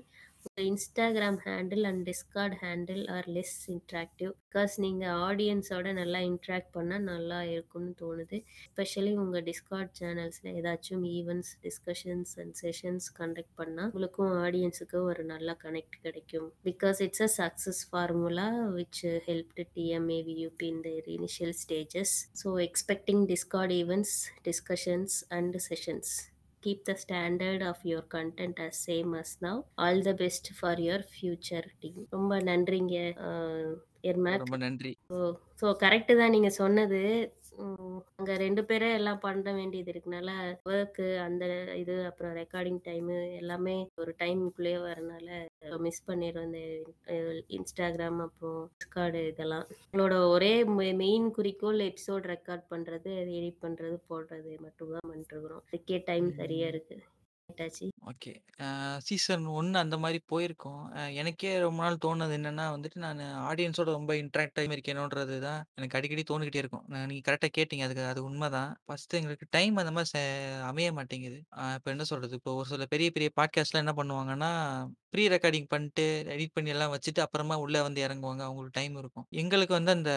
Instagram handle and Discord handle are less interactive because நீங்கள் ஆடியன்ஸோட நல்லா இன்ட்ராக்ட் பண்ணால் நல்லா இருக்கும்னு தோணுது. எஸ்பெஷலி உங்கள் டிஸ்கார்ட் சேனல்ஸில் ஏதாச்சும் events discussions and sessions conduct பண்ணால் உங்களுக்கும் ஆடியன்ஸுக்கும் ஒரு நல்ல கனெக்ட் கிடைக்கும். Because it's a success formula which helped டிஎம்ஏவியூபி in their initial stages so expecting Discord events discussions and sessions Keep the standard of your content as same as now. All the best for your future team. ரொம்ப நன்றிங்க ரொம்ப நன்றி. ஸோ ஸோ கரெக்டு தான் நீங்கள் சொன்னது அங்கே ரெண்டு பேரே எல்லாம் பண்ண வேண்டியது இருக்கனால ஒர்க்கு அந்த இது அப்புறம் ரெக்கார்டிங் டைமு எல்லாமே ஒரு டைமுக்குள்ளேயே வரனால மிஸ் பண்ணிடுறோம் இந்த இன்ஸ்டாகிராம் அப்புறம் டிஸ்கார்டு இதெல்லாம். எங்களோட ஒரே மெயின் குறிக்கோள் எபிசோட் ரெக்கார்ட் பண்ணுறது அது எடிட் பண்ணுறது போடுறது மட்டும் தான் பண்ணிட்டுருக்குறோம் அதுக்கே டைம் சரியாக இருக்குது டாச்சி ஓகே. அ சீசன் 1 அந்த மாரி போயிருக்கோம் அ எனக்கே ரொம்ப நாள் தோணுனது என்னன்னா வந்துட்டு, நானு ஆடியன்ஸோட ரொம்ப இன்டராக்ட் ஆகி இருக்கேனோன்றது தான் எனக்கு அடிக்கடி தோணிக்கிட்டே இருக்கும். நான் நீங்க கரெக்ட்டா கேட்டீங்க. அதுக்கு அது உண்மதான். ஃபர்ஸ்ட்டு எங்களுக்கு டைம் அந்த மாரி செ அமைய மாட்டேங்குது. அ இப்ப என்ன சொல்றது? இப்போ ஒரு சில பெரிய பெரிய பாட்காஸ்ட்லாம் என்ன பண்ணுவாங்கன்னா, ப்ரீ ரெக்கார்டிங் பண்ணிட்டு, எடிட் பண்ணி எல்லாம் வச்சுட்டு, அப்புறமா உள்ள வந்து இறங்குவாங்க. அவங்களுக்கு டைம் இருக்கும். எங்களுக்கு வந்து அந்த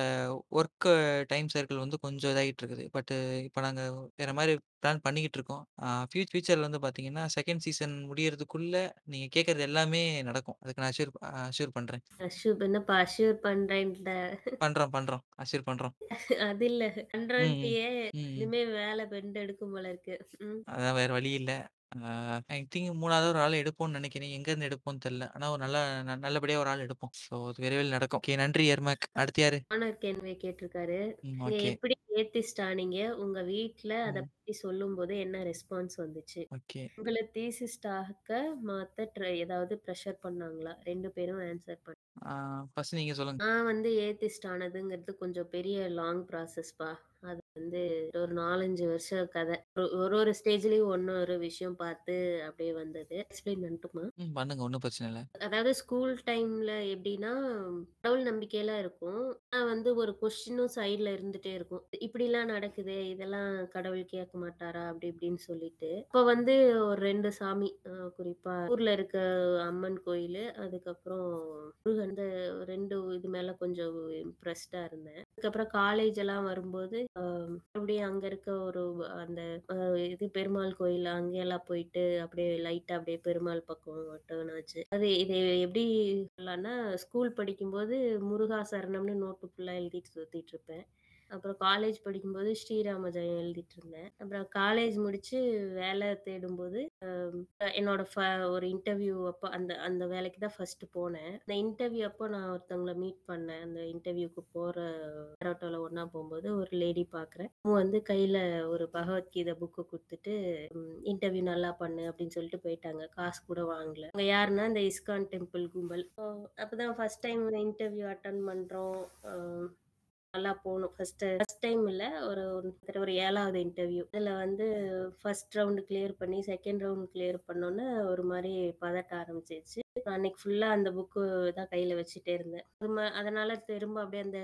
ஒர்க் டைம் சர்க்கிள் வந்து கொஞ்சம் இதாகிட்டு இருக்குது. பட் இப்ப நாங்க வேற மாரி பிளான் பண்ணிக்கிட்டு இருக்கோம். அ ஃபியூ ஃபியூச்சர்ல வந்து பார்த்தீங்கன்னா, 2ண்ட் சீசன் முடியறதுக்குள்ள நீங்க கேட்கறது எல்லாமே நடக்கும். அதுக்கு நான் அஷ்யூர் அஷ்யூர் பண்றேன். அஷ்யூர் என்னப்பா அஷ்யூர் பண்ணுறேன்ட்ட பண்றோம், பண்றோம். அஷ்யூர் பண்றோம். அது இல்ல ம், ம். பண்றோன்ட்டியே ம், ம். இனிமே வேலை பெண்ட் எடுக்கும் போல இருக்கு ம் அதான் வேற வழி இல்ல. அ ஐ திங்க் 3வது ஒரு ஆள் எடுப்போம்னு நெனைக்கிறேன். எங்கருந்து எடுப்போம்னு தெரியல. ஆனா ஒரு நல்ல ந நல்லபடியா ஒரு ஆள் எடுப்போம். ஸோ அது விரைவில் நடக்கும். ஓகே நன்றி எர்மாக். அடுத்து யாரு? ஆனர் கேன்வே கேட்டிருக்காரு ம். நீங்க ஓகே. எப்படி ஏத்திஸ்ட் ஆனீங்க உங்க வீட்ல அத ம். பத்தி சொல்லும்போது என்ன ரெஸ்பான்ஸ் வந்துச்சு ஓகே. உங்களை தீசிஸ்ட் ஆக மாத்த ட்ரை ஏதாவது ப்ரெஷர் பண்ணாங்களா ரெண்டு பேரும் ஆன்சர் பண்ண ஆ ஃபர்ஸ்ட் நீங்க சொல்லுங்க. நான் வந்து ஏத்திஸ்ட் ஆனதுங்கிறது கொஞ்சம் பெரிய லாங் ப்ராசஸ்ப்பா அது வந்து ஒரு நாலஞ்சு வருஷம் கதை. ஒரு ஒரு ஸ்டேஜ்லயும் ஒன்னு ஒரு விஷயம் பார்த்து அப்படியே வந்தது. எக்ஸ்பிளைன் பண்ணட்டுமா. பண்ணுங்க. ஒண்ணும் பிரச்சனை இல்ல. அதாவது ஸ்கூல் டைம்ல எப்படின்னா கடவுள் நம்பிக்கையெல்லாம் இருக்கும். ஆனா வந்து ஒரு கொஸ்டினும் சைட்ல இருந்துட்டே இருக்கும். இப்படிலாம் நடக்குது இதெல்லாம் கடவுள் கேட்க மாட்டாரா? அப்படி இப்படின்னு சொல்லிட்டு. இப்போ வந்து ஒரு ரெண்டு சாமி குறிப்பா ஊர்ல இருக்க அம்மன் கோயில் அதுக்கப்புறம் முருகன் ரெண்டு இது மேல கொஞ்சம் இம்ப்ரெஸ்டா இருந்தேன். அதுக்கப்புறம் காலேஜ் எல்லாம் வரும்போது அப்படியே மறுபடியும் அங்க இருக்க ஒரு அந்த இது பெருமாள் கோயில் அங்கெல்லாம் போயிட்டு அப்படியே லைட்டா அப்படியே பெருமாள் பக்கம் டேர்ன் ஆச்சு. அது இது எப்படி சொல்லலாம்னா ஸ்கூல் படிக்கும்போது முருகா சரணம்னு நோட்டு ஃபுல்லா எழுதிட்டு சுத்திட்டு இருப்பேன். அப்புறம் காலேஜ் படிக்கும்போது ஸ்ரீராம ஜெயம் எழுதிட்டு இருந்தேன் அப்புறம் காலேஜ் முடிச்சு வேலை தேடும்போது என்னோட ஃப ஒரு இன்டர்வியூ அப்போ அந்த அந்த வேலைக்கு தான் ஃபர்ஸ்ட் போனேன். அந்த இன்டர்வியூ அப்போ நான் ஒருத்தவங்களை மீட் பண்ணேன். அந்த இன்டர்வியூக்கு போற பரோட்டோவில் ஒன்றா போகும்போது ஒரு லேடி பார்க்குறேன் வந்து கையில ஒரு பகவத்கீதை புக்கு கொடுத்துட்டு இன்டர்வியூ நல்லா பண்ணு அப்படின்னு சொல்லிட்டு போயிட்டாங்க. காசு கூட வாங்கல. அவங்க யாருன்னா இந்த இஸ்கான் டெம்பிள் கும்பல். அப்போ அப்பதான் ஃபர்ஸ்ட் டைம் இன்டர்வியூ அட்டன் பண்றோம். நல்லா போகணும் ஃபர்ஸ்ட் ஃபர்ஸ்ட் டைம் இல்லை ஒரு ஒரு ஏழாவது இன்டர்வியூ இதில் வந்து ஃபர்ஸ்ட் ரவுண்டு கிளியர் பண்ணி செகண்ட் ரவுண்ட் கிளியர் பண்ணோன்னு ஒரு மாதிரி பதட்ட ஆரம்பிச்சிச்சு அன்னைக்கு ஃபுல்லாக அந்த புக்கு தான் கையில் வச்சுட்டே இருந்தேன். திரும்ப அதனால திரும்ப அப்படியே அந்த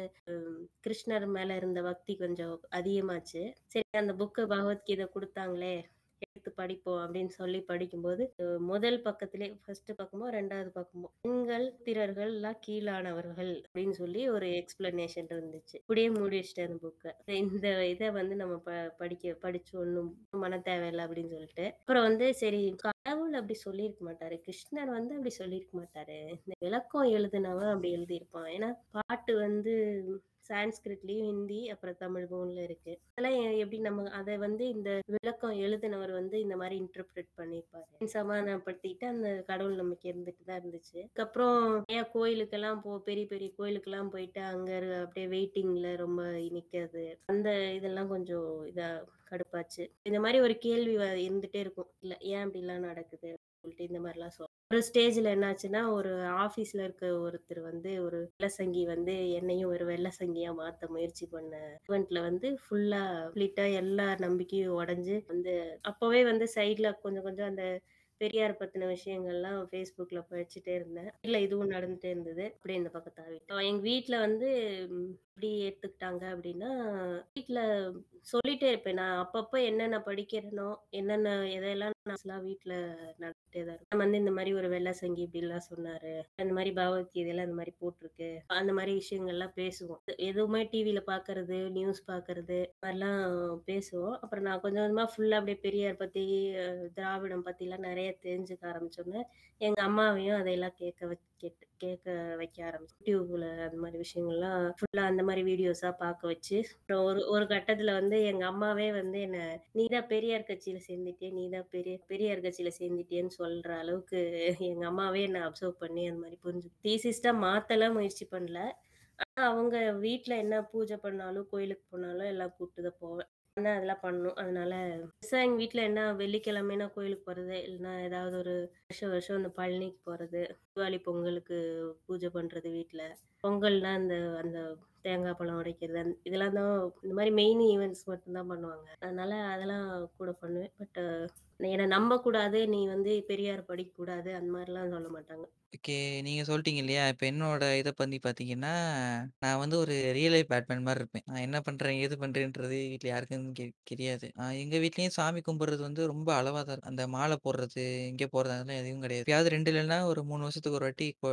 கிருஷ்ணர் மேலே இருந்த பக்தி கொஞ்சம் அதிகமாச்சு. சரி அந்த புக்கு பகவத்கீதை கொடுத்தாங்களே. எடுத்து படிப்போம் அப்படின்னு சொல்லி படிக்கும்போது முதல் பக்கத்திலே ஃபர்ஸ்ட் பக்கமோ ரெண்டாவது பக்கமோ பெண்கள் திரர்கள் எல்லாம் கீழானவர்கள் அப்படின்னு சொல்லி ஒரு எக்ஸ்பிளனேஷன் இருந்துச்சு. இப்படியே மூடி வச்சிட்டேன் அந்த புக்கை இந்த இதை வந்து நம்ம ப படிக்க படிச்சு ஒன்றும் மன தேவையில்லை அப்படின்னு சொல்லிட்டு. அப்புறம் வந்து சரி கடவுள் அப்படி சொல்லியிருக்க மாட்டாரு கிருஷ்ணர் வந்து அப்படி சொல்லியிருக்க மாட்டாரு. இந்த விளக்கம் எழுதுனவன் அப்படி எழுதியிருப்பான். ஏன்னா பாட்டு வந்து சான்ஸ்கிரிட்லயும் ஹிந்தி அப்புறம் தமிழ் மூணுல இருக்கு. அதெல்லாம் எப்படி நம்ம அதை வந்து இந்த விளக்கம் எழுதினவர் வந்து இந்த மாதிரி இன்டர்பிரேட் பண்ணியிருப்பாரு சமாதானப்படுத்திட்டு அந்த கடவுள் நம்பிக்கை இருந்துட்டு தான் இருந்துச்சு. அதுக்கப்புறம் நிறைய கோயிலுக்கெல்லாம் போ பெரிய பெரிய கோயிலுக்கெல்லாம் போயிட்டு அங்க அப்படியே வெயிட்டிங்ல ரொம்ப நிக்கிறது அந்த இதெல்லாம் கொஞ்சம் இதா கடுப்பாச்சு. இந்த மாதிரி ஒரு கேள்வி இருந்துட்டே இருக்கும். இல்ல ஏன் அப்படிலாம் நடக்குது? சொல்லிட்டு இந்த மாதிரிலாம் சொல்ல ஒரு ஸ்டேஜ்ல என்னாச்சுன்னா ஒரு ஆபீஸ்ல இருக்க ஒருத்தர் வந்து ஒரு வெள்ளசங்கி வந்து என்னையும் ஒரு வெள்ளசங்கியா மாத்த முயற்சி பண்ண ஈவெண்ட்ல வந்து ஃபுல்லா கம்ப்ளீட்டா எல்லா நம்பிக்கையும் உடைஞ்சு வந்து அப்பவே வந்து சைட்ல கொஞ்சம் கொஞ்சம் அந்த பெரியார் பத்தின விஷயங்கள்லாம் ஃபேஸ்புக்ல படிச்சுட்டே இருந்தேன். இல்ல இதுவும் நடந்துட்டே இருந்தது. அப்படியே இந்த பக்கம் தாவிட்டேன் எங்க வீட்ல வந்து இப்படி எப்படி எடுத்துக்கிட்டாங்க அப்படின்னா வீட்ல சொல்லிட்டே இருப்பேன். நான் அப்பப்போ என்னென்ன படிக்கிறேனோ என்னென்ன எதையெல்லாம் நான் வீட்ல நடந்துட்டே தான் இருக்கும். வந்து இந்த மாதிரி ஒரு வெள்ளை சங்கி இப்படிலாம் சொன்னாரு. அந்த மாதிரி பகவத்கீதையில அந்த மாதிரி போட்டிருக்கு. அந்த மாதிரி விஷயங்கள்லாம் பேசுவோம். எதுவுமே டிவியில பாக்குறது நியூஸ் பாக்குறது மாதிரிலாம் பேசுவோம். அப்புறம் நான் கொஞ்சம் கொஞ்சமா ஃபுல்லா அப்படியே பெரியார் பத்தி திராவிடம் பத்தி எல்லாம் நிறைய தெரிஞ்சுக்க ஆரம்பிச்சோன்னே எங்க அம்மாவையும் அதையெல்லாம் கேட்க வச்சு கேட்டு கேட்க வைக்க ஆரம்பிச்சு யூடியூப்ல அந்த மாதிரி விஷயங்கள்லாம் ஃபுல்லா அந்த மாதிரி வீடியோஸா பார்க்க வச்சு, அப்புறம் ஒரு ஒரு கட்டத்துல வந்து எங்க அம்மாவே வந்து என்ன "நீ தான் பெரியார் கட்சியில சேர்ந்துட்டியே, நீ தான் பெரிய பெரியார் கட்சியில சேர்ந்துட்டேன்னு சொல்ற அளவுக்கு எங்க அம்மாவே என்ன அப்சர்வ் பண்ணி அந்த மாதிரி புரிஞ்சு தீசிஸ்டா மாத்தலாம் முயற்சி பண்ணல. ஆனா அவங்க வீட்டுல என்ன பூஜை பண்ணாலும், கோயிலுக்கு போனாலும் எல்லாம் கூப்பிட்டு தான் போவேன். தான் அதெல்லாம் பண்ணணும். அதனால பெருசா எங்க வீட்ல என்ன வெள்ளிக்கிழமைனா கோயிலுக்கு போறது, இல்லைன்னா ஏதாவது ஒரு வருஷம் வருஷம் இந்த பழனிக்கு போறது, தீபாவளி, பொங்கலுக்கு பூஜை பண்றது வீட்ல. பொங்கல்னா இந்த அந்த தேங்காய் பழம் உடைக்கிறது, இதெல்லாம் தான் இந்த மாதிரி மெயின் ஈவெண்ட்ஸ் மட்டும்தான் பண்ணுவாங்க. அதனால அதெல்லாம் கூட பண்ணுவேன். பட் ஏன்னா நம்ப கூடாது நீ வந்து பெரியார் படிக்கக்கூடாது அந்த மாதிரிலாம் சொல்ல மாட்டாங்க. ஓகே. நீங்க சொல்ட்டீங்க இல்லையா? இப்ப என்னோட இத பத்தி பார்த்தீங்கன்னா, நான் வந்து ஒரு ரியல் லைஃப் பேட்மேன் மாரி இருப்பேன். நான் என்ன பண்றேன், ஏது பண்றேன்றது வீட்ல யாருக்கும் கெ தெரியாது. அ எங்க வீட்லயும் சாமி கும்பிடுறது வந்து ரொம்ப அளவா தான் இருக்கும். அந்த மாலை போடுறது, இங்க போறது அதெல்லாம் எதுவும் கிடையாது. எப்பயாவது 2 இல்லன்னா ஒரு 3 வருஷத்துக்கு ஒரு வாட்டி கொ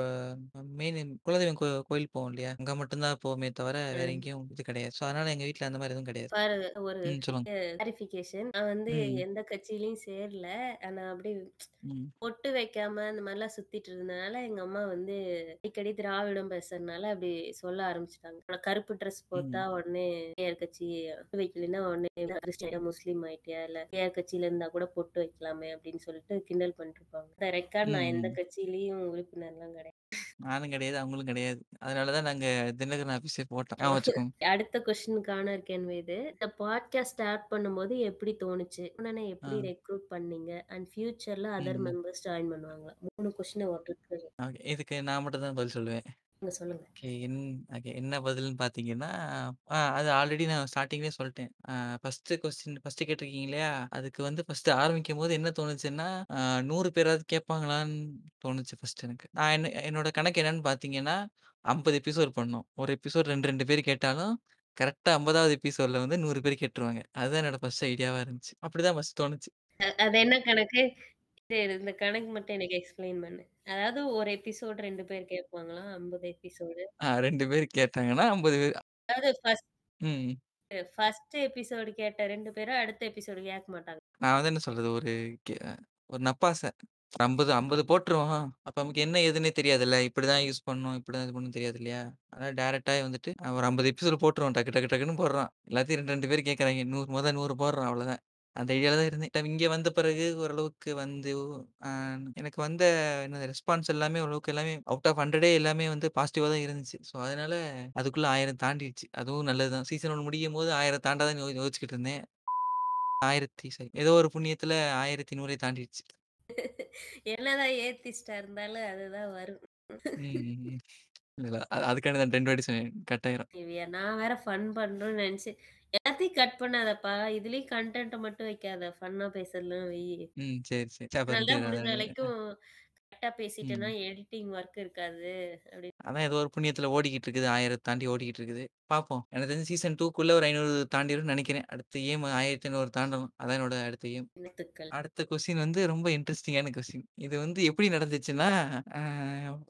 மெயின் குலதெய்வம் கோ கோயில் போவோம் இல்லையா? அங்க மட்டும் தான் போவோமே தவிர வேற ம். எங்கேயும் இது கிடையாது. ஸோ அதனால எங்க வீட்ல அந்த மாரி எதுவும் கிடையாது. பாரு ஒரு ம். சொல்லுங்க. கிளாரிஃபிகேஷன். நான் வந்து ம். எந்த கட்சியிலயும் சேரல. ஆனா அப்படியே ம். பொட்டு வைக்காம அந்த மாரிலாம் சுத்திட்டு இருந்தனால, எங்க அம்மா வந்து அடிக்கடி திராவிடம் பேசுறதுனால அப்படி சொல்ல ஆரம்பிச்சுட்டாங்க. கருப்பு ட்ரெஸ் போட்டா. உடனே பெரியார் கட்சி, வைக்கலைன்னா உடனே கிறிஸ்டியன், முஸ்லீம் ஆயிட்டியா? இல்ல பெரியார் கட்சியில இருந்தா கூட பொட்டு வைக்கலாமே அப்படின்னு சொல்லிட்டு கிண்டல் பண்ணிட்டுருப்பாங்க. இந்த ரெக்கார்ட் நான் எந்த. கட்சியிலயும் உறுப்பினர்லாம் கிடையாது. நானும் கிடையாது, அவங்களும் கிடையாது. அதனால தான் நாங்க தினகரன் ஆஃபீஸே போட்டோம். ஞாபகம் வச்சுக்கோங்க. அடுத்த கொஸ்டினுக்கான கேள்வி இது. இந்த பாட்காஸ்ட் ஸ்டார்ட் பண்ணும்போது எப்படி தோணுச்சு? உடனே ஆ. எப்படி ரெக்ரூட் பண்ணீங்க? அண்ட் ஃபியூச்சர்ல அதர் ம். மெம்பர்ஸ் ஜாயின் பண்ணுவாங்களா? 3 கொஸ்டின் ஓகே. இதுக்கு நான் மட்டும் தான் பதில் சொல்லுவேன். நீங்க சொல்லுங்க. ஓகே. என் ஓகே. என்ன பதில்ன்னு பார்த்தீங்கன்னா, ஆ அது ஆல்ரெடி நான் ஸ்டார்ட்டிங்லயே சொல்ட்டேன். ஆ ஃபர்ஸ்ட்டு கொஸ்டின் ஃபர்ஸ்ட்டு கேட்டிருக்கீங்க இல்லையா? அதுக்கு வந்து ஃபர்ஸ்ட்டு ஆரம்பிக்கும்போது என்ன தோணுச்சுன்னா, ஆ 100 பேராவது கேட்பாங்களான்னு தோணுச்சு ஃபர்ஸ்ட்டு எனக்கு. நான் என்ன என்னோட கணக்கு என்னன்னு பார்த்தீங்கன்னா, 50 எபிசோட் பண்ணோம். ஒரு எபிசோட் 2, 2 பேர் கேட்டாலும், கரெக்ட்டா 50வது எபிசோட்ல வந்து 100 பேர் கேட்டுருவாங்க. அதுதான் என்னோட ஃபர்ஸ்ட் ஐடியாவா இருந்துச்சு. அப்படிதான் ஃபர்ஸ்ட் தோணுச்சு. அ அது என்ன கணக்கு? இந்த கணக்கு மட்டும் எனக்கு எக்ஸ்பிளைன் பண்ணு. அதாவது ஒரு எபிசோட் 2 பேர் கேட்பாங்களாம். 50 எபிசோடு. ஆ 2 பேர் கேட்டாங்கன்னா 50 பேர். அதாவது ஃபர்ஸ்ட் ம். ஃபர்ஸ்ட் எபிசோடு கேட்ட 2 பேரும் அடுத்த எபிசோடு கேட்க மாட்டாங்க. நான் வந்து என்ன சொல்றது, ஒரு கெ ஒரு நப்பாசை. 50 50 போட்டுருவோம். அப்ப நமக்கு என்ன ஏதுன்னே தெரியாதுல்ல. இப்படிதான் யூஸ் பண்ணணும், இப்படிதான் இது பண்ணணும்னு தெரியாது இல்லையா? அதனால டைரக்ட்டா வந்துட்டு ஒரு 50 எபிசோட் போட்டுருவோம். டக்கு டக்கு டக்குன்னு போடுறோம். எல்லாத்தையும் 2, 2 பேர் கேட்கறாய்ங்க. 100 மொத 100 போடுறோம் அவ்வளோதான். அந்த ஐடியால தான் இருந்தேன். இங்க வந்த பிறகு ஓரளவுக்கு வந்து அ எனக்கு வந்த என்னது ரெஸ்பான்ஸ் எல்லாமே ஓரளவுக்கு எல்லாமே அவுட் ஆஃப் 100டே எல்லாமே வந்து பாசிட்டிவா தான் இருந்துச்சு. ஸோ அதனால அதுக்குள்ள 1000 தாண்டிடுச்சு. அதுவும் நல்லது தான். சீசன் 1 முடியும்போது 1000 தாண்டாதான்னு யோ யோசிச்சுக்கிட்டு இருந்தேன். 1000 சாரி ஏதோ ஒரு புண்ணியத்துல 1100 தாண்டிடுச்சு. என்னதான் ஏத்திஸ்ட்டா இருந்தாலும் அதுதான் வரும். ம். இல்ல அது அதுக்காண்டி தான் 2 வாட்டி சொன்னேன். கட் ஆயிரும். திவ்யா, நான் வேற ஃபன் பண்றோம்னு நெனச்சு எல்லாத்தையும் கட் பண்ணாதப்பா. இதுலயும் கன்டென்ட்ட மட்டும் வைக்காத. ஃபன்னா பேசுறதெல்லாம் வையி. ம். சரி, சரி. அப்ப தான் முடிஞ்ச வரைக்கும் கரெக்ட்டா பேசிட்டேன்னா. எடிட்டிங் ஒர்க் இருக்காது. அப்படி அதான் ஏதோ ஒரு புண்ணியத்துல ஓடிக்கிட்டு இருக்குது. 1000 தாண்டி ஓடிக்கிட்டு இருக்குது. பார்ப்போம். எனக்கு தெரிஞ்சு சீசன் 2க்குள்ள ஒரு 500 தாண்டிரும்னு நெனைக்கிறேன். அடுத்த எய்ம் 1500 தாண்டணும். அதான் என்னோட அடுத்த. வாழ்த்துக்கள். அடுத்த கொஸ்டின் வந்து ரொம்ப இன்ட்ரஸ்டிங்கான கொஸ்டின். இது வந்து எப்படி நடந்துச்சுன்னா,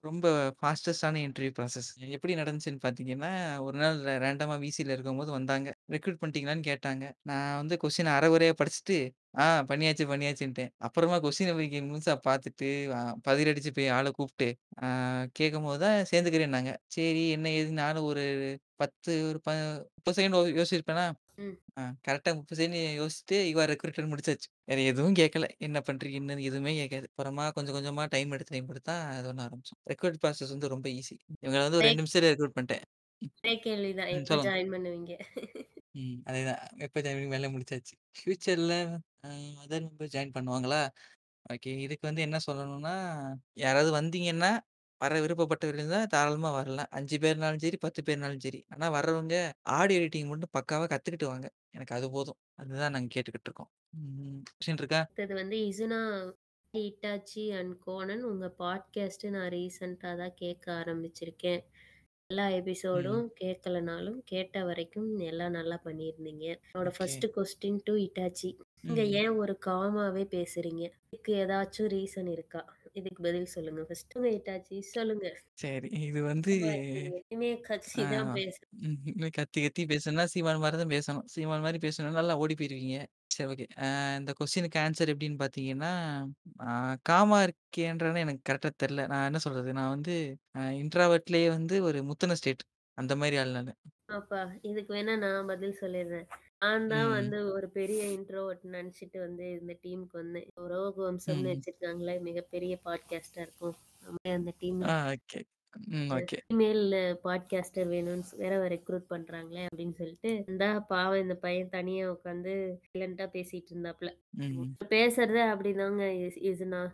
ரொம்ப ஃபாஸ்டஸ்ட்டான இன்டர்வியூ ப்ராசஸ். எப்படி நடந்துச்சுன்னு பார்த்தீங்கன்னா, ஒரு நாள் ரேண்டமா விசில இருக்கும்போது வந்தாங்க. ரெக்ரூட் பண்ணிட்டீங்களான்னு கேட்டாங்க. நான் வந்து கொஸ்டின அரை குறையா படிச்சுட்டு, ஆ பண்ணியாச்சு, பண்ணியாச்சுன்ட்டேன். அப்புறமா கொஸ்டின போய் முழுசா பார்த்துட்டு, அ பதிரடிச்சு போய் ஆள கூப்ட்டு, ஆ கேட்கும்போது தான் சேர்ந்துக்கிறேன்னாங்க. சரி என்ன ஏதுன்னு நானும் ஒரு 10 ஒரு ப 30 செகண்ட் யோசிச்சிருப்பேனா? ம். ஆ கரெக்ட்டா 30 செகண்ட் யோசிச்சுட்டு, யூ ஆர் முடிச்சாச்சு. வேற எதுவும் கேட்கல. என்ன பண்றீங்க? என்னன்னு எதுவுமே கேட்காது. அப்புறமா கொஞ்சம் கொஞ்சமா டைம் எடுத்து டைம் எடுத்து தான் இது பண்ண ஆரம்பிச்சோம். ரெக்ரூட் ப்ராசஸ் வந்து ரொம்ப ஈஸி. இவங்கள வந்து ஒரு ஒரே 2 நிமிஷத்துல ரெக்ரூட் பண்ணிட்டேன். ஒரே கேள்விதான். ம். எப்ப சொல்லுங்க. ஜாயின் பண்ணுவீங்க? ம். அதேதான். எப்ப ஜாயின் வேலை முடிச்சாச்சு. ஃபியூச்சர்ல அ அதர் மெம்பர் ஜாயின் பண்ணுவாங்களா? ஓகே. இதுக்கு வந்து என்ன சொல்லணும்னா, யாராவது வந்தீங்கன்னா, வர விருப்பப்பட்டவர்கள் இருந்தா தாராளமா வரலாம். 5 பேர்னாலும் சரி, 10 பேர்னாலும் சரி. ஆனா வர்றவங்க ஆடியோ எடிட்டிங் மட்டும் பக்காவா கத்துக்கிட்டு வாங்க. எனக்கு அது போதும். அதுதான் நாங்க கேட்டுக்கிட்டு இருக்கோம். ம். கொஸ்டின் இருக்கா? அடுத்தது வந்து இசுனா இட்டாச்சி அண்ட் கோனன் உங்க பாட்காஸ்ட் நான் ரீசென்ட்டா தான் கேட்க ஆரம்பிச்சிருக்கேன். எல்லா எபிசோடும் ம். கேட்கலனாலும் கேட்ட வரைக்கும் எல்லாம் நல்லா பண்ணியிருந்தீங்க. என்னோட okay. First question to Itachi. நீங்க ம். ஏன் ஒரு காமாவே பேசுறீங்க? இதுக்கு ஏதாச்சும் ரீசன் இருக்கா? இதுக்கு பதில் சொல்லுங்க ஃபர்ஸ்ட். சொல்லுங்க இட்டாச்சி சொல்லுங்க. சரி. இது வந்து இனிமே கட்சி ஆ தான் பேச ம். கத்தி கத்தி பேசணும்னா சீமான் மாரி தான் பேசணும். சீமான் மாரி பேசணும்னா நல்லா ஓடி போயிருவீங்க. சரி ஓகே. அ இந்த கொஸ்டினுக்கு ஆன்சர் எப்படின்னு பார்த்தீங்கன்னா, அ காமா இருக்கேன்றேன்னு எனக்கு கரெக்ட்டா தெரியல. நான் என்ன சொல்றது? நான் வந்து அ இன்ட்ரோவர்ட்லயே வந்து ஒரு முத்துன ஸ்டேட். அந்த மாரி ஆள் நானு. அப்பா, இதுக்கு வேணா நான் பதில் சொல்லிடுறேன். நான் தான் ம். வந்து ஒரு பெரிய இன்ட்ரோவர்ட் நெனச்சுட்டு வந்து இந்த டீமுக்கு வந்தேன். ரோகு வம்சம்னு ம். வச்சிருக்காங்களே, மிகப்பெரிய பாட்காஸ்ட்டா இருக்கும். அந்த டீம்ல ஆ ஓகே. ம். ஓகே. ஃபீமேல் பாட்காஸ்டர் வேணும்னு வேற ரெக்ரூட் பண்றாங்களே அப்படின்னு சொல்லிட்டு, இந்தா பாவம் இந்த பையன் தனியா உட்காந்து சைலன்ட்டா பேசிட்டு இருந்தாப்புல. ம். பேசுறதே அப்படிதாங்க இஸ் இஸ்னா.